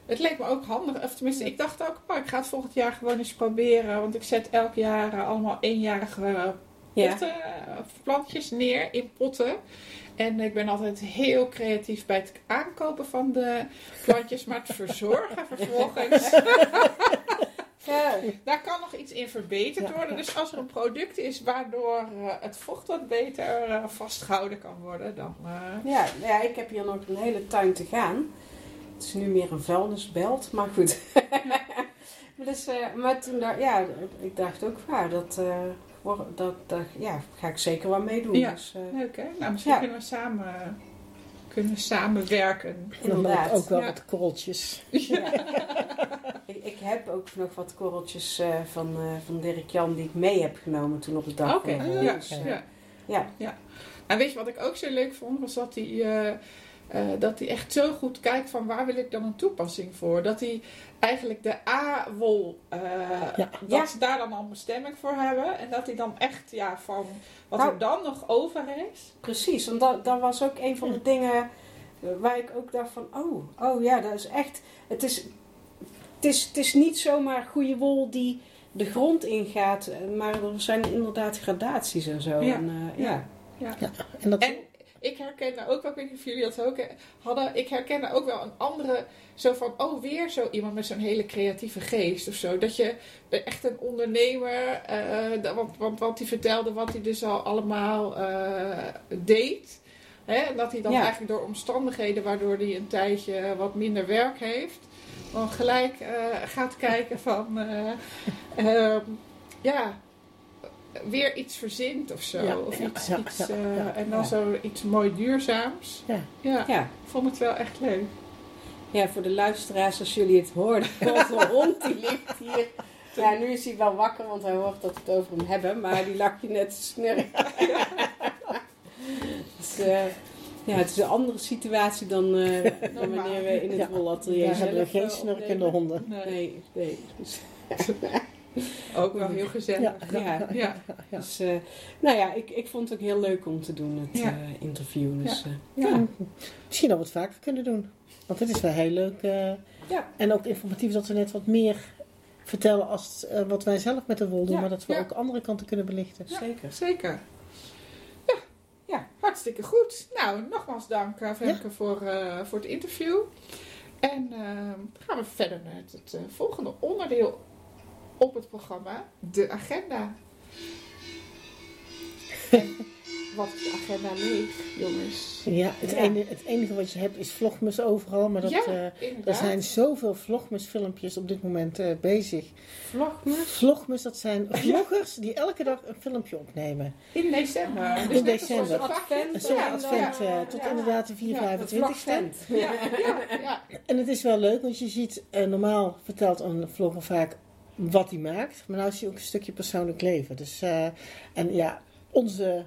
Speaker 2: Het leek me ook handig. Of tenminste, ik dacht ook, ik ga het volgend jaar gewoon eens proberen. Want ik zet elk jaar allemaal eenjarige
Speaker 4: ja.
Speaker 2: Potten, eh, plantjes neer in potten. En ik ben altijd heel creatief bij het aankopen van de plantjes, maar het verzorgen vervolgens.
Speaker 4: ja.
Speaker 2: Daar kan nog iets in verbeterd
Speaker 3: Ja.
Speaker 2: worden. Dus als er een product is waardoor eh, het vocht wat beter eh, vastgehouden kan worden, dan. eh,
Speaker 4: Ja, ja, ik heb hier nog een hele tuin te gaan. Het is nu meer een vuilnisbelt, maar goed. maar, dus, eh, maar toen dacht, ja, ik dacht ook, ja, dat, eh, dat, dat ja, ga ik zeker wel meedoen.
Speaker 2: Ja.
Speaker 4: Dus, eh,
Speaker 2: leuk hè? Nou, misschien
Speaker 4: Ja.
Speaker 2: kunnen we samen, kunnen we samenwerken.
Speaker 3: En dan
Speaker 4: Inderdaad.
Speaker 3: ook wel
Speaker 2: Ja.
Speaker 3: wat korreltjes.
Speaker 4: ja. ik, ik heb ook nog wat korreltjes eh, van, eh, van Dirk Jan die ik mee heb genomen toen op de dag.
Speaker 2: Oké,
Speaker 4: eh,
Speaker 2: ja,
Speaker 4: dus, eh,
Speaker 2: ja.
Speaker 4: ja.
Speaker 2: En Nou, weet je wat ik ook zo leuk vond? Was dat hij, eh, dat hij echt zo goed kijkt van waar wil ik dan een toepassing voor. Dat hij eigenlijk de A-wol, eh,
Speaker 3: Ja.
Speaker 2: dat
Speaker 4: Ja.
Speaker 2: ze daar dan al een bestemming voor hebben. En dat hij dan echt ja, van wat
Speaker 4: Nou.
Speaker 2: er dan nog over is.
Speaker 4: Precies, want dat, dat was ook een van de dingen eh, waar ik ook dacht van, oh, oh ja, dat is echt, het is, het is, het is niet zomaar goede wol die de grond ingaat, maar er zijn inderdaad gradaties en zo.
Speaker 2: Ja,
Speaker 4: En, eh,
Speaker 2: ja.
Speaker 4: ja.
Speaker 3: En dat,
Speaker 2: En ik herken daar ook wel, ik weet niet of jullie dat ook hadden, ik herken daar ook wel een andere, zo van, oh weer zo iemand met zo'n hele creatieve geest of zo. Dat je echt een ondernemer, eh, want, want, want die vertelde wat hij dus al allemaal eh, deed. Hè, en dat hij dan
Speaker 4: Ja.
Speaker 2: eigenlijk door omstandigheden waardoor hij een tijdje wat minder werk heeft, dan gelijk eh, gaat kijken van, eh, ehm, ja, weer iets verzint of zo.
Speaker 3: Ja,
Speaker 2: of iets,
Speaker 3: ja,
Speaker 2: iets,
Speaker 3: ja,
Speaker 2: eh,
Speaker 3: ja,
Speaker 2: en dan
Speaker 3: ja.
Speaker 2: zo iets mooi duurzaams.
Speaker 3: Ja.
Speaker 2: Ja,
Speaker 4: Ja.
Speaker 2: ik vond het wel echt leuk.
Speaker 4: ja, voor de luisteraars, als jullie het hoorden, onze hond die ligt hier. Ja, nu is hij wel wakker, want hij hoort dat we het over hem hebben, maar die lag je net te snurren. dus, eh, ja, het is een andere situatie dan, eh, dan wanneer we in het
Speaker 3: Ja,
Speaker 4: wolatelier
Speaker 3: daar hebben we
Speaker 4: zelf,
Speaker 3: geen snurkende honden.
Speaker 2: Nee,
Speaker 4: Nee, nee.
Speaker 2: Ook wel heel gezellig.
Speaker 3: Ja,
Speaker 2: Ja.
Speaker 4: ja. Dus, eh, nou ja, ik, ik vond het ook heel leuk om te doen, het eh, interview. Dus, eh,
Speaker 2: Ja.
Speaker 3: Misschien dat we het vaker kunnen doen. Want het is wel heel leuk.
Speaker 4: Ja.
Speaker 3: En ook informatief dat we net wat meer vertellen als wat wij zelf met de wol doen. Maar dat we ook andere kanten kunnen belichten.
Speaker 4: Zeker.
Speaker 2: Zeker. Ja.
Speaker 4: Ja.
Speaker 2: Hartstikke goed. Nou, nogmaals dank Femke voor, voor het interview. En gaan we verder met het volgende onderdeel op het programma. De agenda. En wat is de agenda leeg, jongens?
Speaker 3: Ja, het,
Speaker 4: Ja.
Speaker 3: Enige, het enige wat je hebt is vlogmus overal. Maar dat,
Speaker 2: ja,
Speaker 3: eh, er zijn zoveel vlogmus filmpjes op dit moment eh, bezig.
Speaker 4: Vlogmus.
Speaker 3: Vlogmus, dat zijn vloggers die elke dag een filmpje opnemen.
Speaker 2: In december. Dus
Speaker 3: In december.
Speaker 4: Advent.
Speaker 2: Ja,
Speaker 3: advent eh, tot inderdaad de 4,
Speaker 4: Ja,
Speaker 3: 25 ste
Speaker 4: vlogvent.
Speaker 2: Ja, ja, ja.
Speaker 3: En het is wel leuk, want je ziet, normaal vertelt een vlogger vaak wat hij maakt. Maar nou zie je ook een stukje persoonlijk leven. Dus, eh, en ja, onze,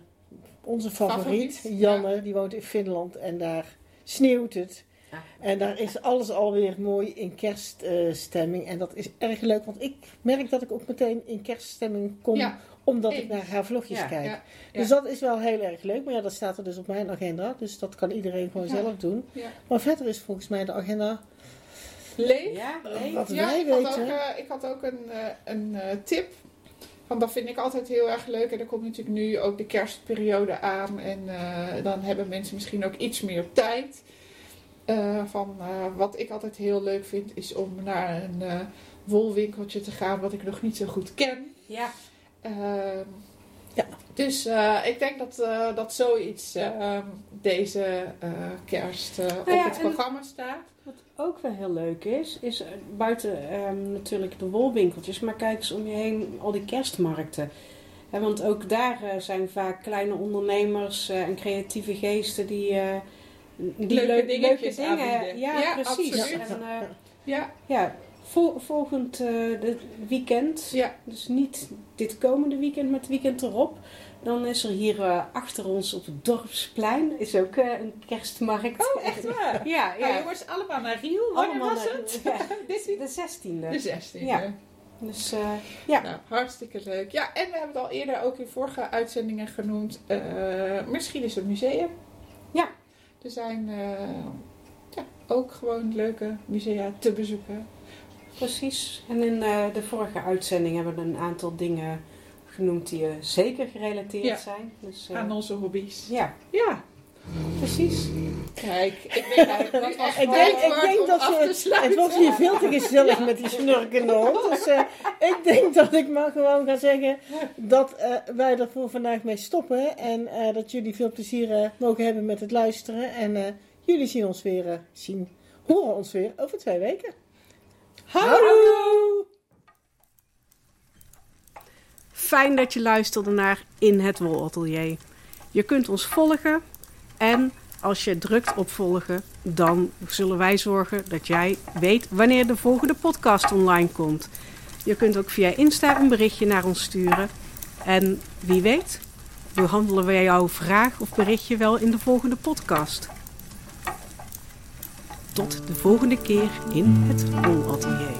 Speaker 3: onze favoriet,
Speaker 2: Favoriet,
Speaker 3: Janne, die woont in Finland en daar sneeuwt het. En daar is alles alweer mooi in kerststemming. en dat is erg leuk, want ik merk dat ik ook meteen in kerststemming kom,
Speaker 2: Ja,
Speaker 3: omdat ik naar haar vlogjes kijk. Dus dat is wel heel erg leuk. Maar ja, dat staat er dus op mijn agenda. Dus dat kan iedereen gewoon zelf doen. Maar verder is volgens mij de agenda
Speaker 2: Leeg.
Speaker 4: Ja, nee.
Speaker 3: wat
Speaker 2: Ja,
Speaker 3: wij
Speaker 2: ik had,
Speaker 3: weten.
Speaker 2: ook, eh, ik had ook een, eh, een eh, tip. Want dat vind ik altijd heel erg leuk. En er komt natuurlijk nu ook de kerstperiode aan. En eh, dan hebben mensen misschien ook iets meer tijd. Eh, van, eh, wat ik altijd heel leuk vind, is om naar een eh, wolwinkeltje te gaan wat ik nog niet zo goed ken.
Speaker 4: Ja,
Speaker 2: Ehm,
Speaker 3: Ja.
Speaker 2: Dus eh, ik denk dat, eh, dat zoiets eh, deze eh, kerst op
Speaker 4: Nou ja,
Speaker 2: het programma staat.
Speaker 4: Wat ook wel heel leuk is, is buiten ehm, natuurlijk de wolwinkeltjes, maar kijk eens om je heen al die kerstmarkten. Want ook daar zijn vaak kleine ondernemers en creatieve geesten die, die
Speaker 2: Leuke
Speaker 4: leuk-
Speaker 2: dingetjes
Speaker 4: leuke dingen.
Speaker 2: aanbieden.
Speaker 4: Ja,
Speaker 2: Ja,
Speaker 4: precies.
Speaker 2: absoluut.
Speaker 4: En,
Speaker 2: Ja,
Speaker 4: ja, vol- volgend de weekend,
Speaker 2: ja.
Speaker 4: dus niet dit komende weekend, maar het weekend erop. Dan is er hier eh, achter ons op het dorpsplein is ook eh, een kerstmarkt.
Speaker 2: Oh, echt waar?
Speaker 4: Ja,
Speaker 2: Ja,
Speaker 4: ja.
Speaker 2: jongens, allemaal naar Riel. Wanneer was het?
Speaker 4: Ja, de 16e.
Speaker 2: De 16e.
Speaker 4: Ja. Dus ja.
Speaker 2: Nou, hartstikke leuk. Ja, en we hebben het al eerder ook in vorige uitzendingen genoemd. misschien is het museum.
Speaker 4: Ja.
Speaker 2: Er zijn ja, ook gewoon leuke musea te bezoeken.
Speaker 4: Precies. En in eh, de vorige uitzending hebben we een aantal dingen genoemd die eh, zeker gerelateerd
Speaker 2: Ja.
Speaker 4: zijn. Dus, eh,
Speaker 2: Aan onze hobby's.
Speaker 4: ja,
Speaker 2: Ja,
Speaker 4: precies.
Speaker 2: kijk. Ik denk
Speaker 3: Ik denk, ik dat je,
Speaker 2: sluiten.
Speaker 3: het wordt hier veel te gezellig met die snurkende hond. Dus eh, ik denk dat ik maar gewoon ga zeggen dat eh, wij er voor vandaag mee stoppen. En eh, dat jullie veel plezier mogen hebben met het luisteren. En eh, jullie zien ons weer, zien, horen ons weer over twee weken. Houdoe!
Speaker 1: Fijn dat je luisterde naar In het Wolatelier. Je kunt ons volgen en als je drukt op volgen, dan zullen wij zorgen dat jij weet wanneer de volgende podcast online komt. Je kunt ook via Insta een berichtje naar ons sturen. En wie weet, behandelen wij jouw vraag of berichtje wel in de volgende podcast. Tot de volgende keer in het Wolatelier.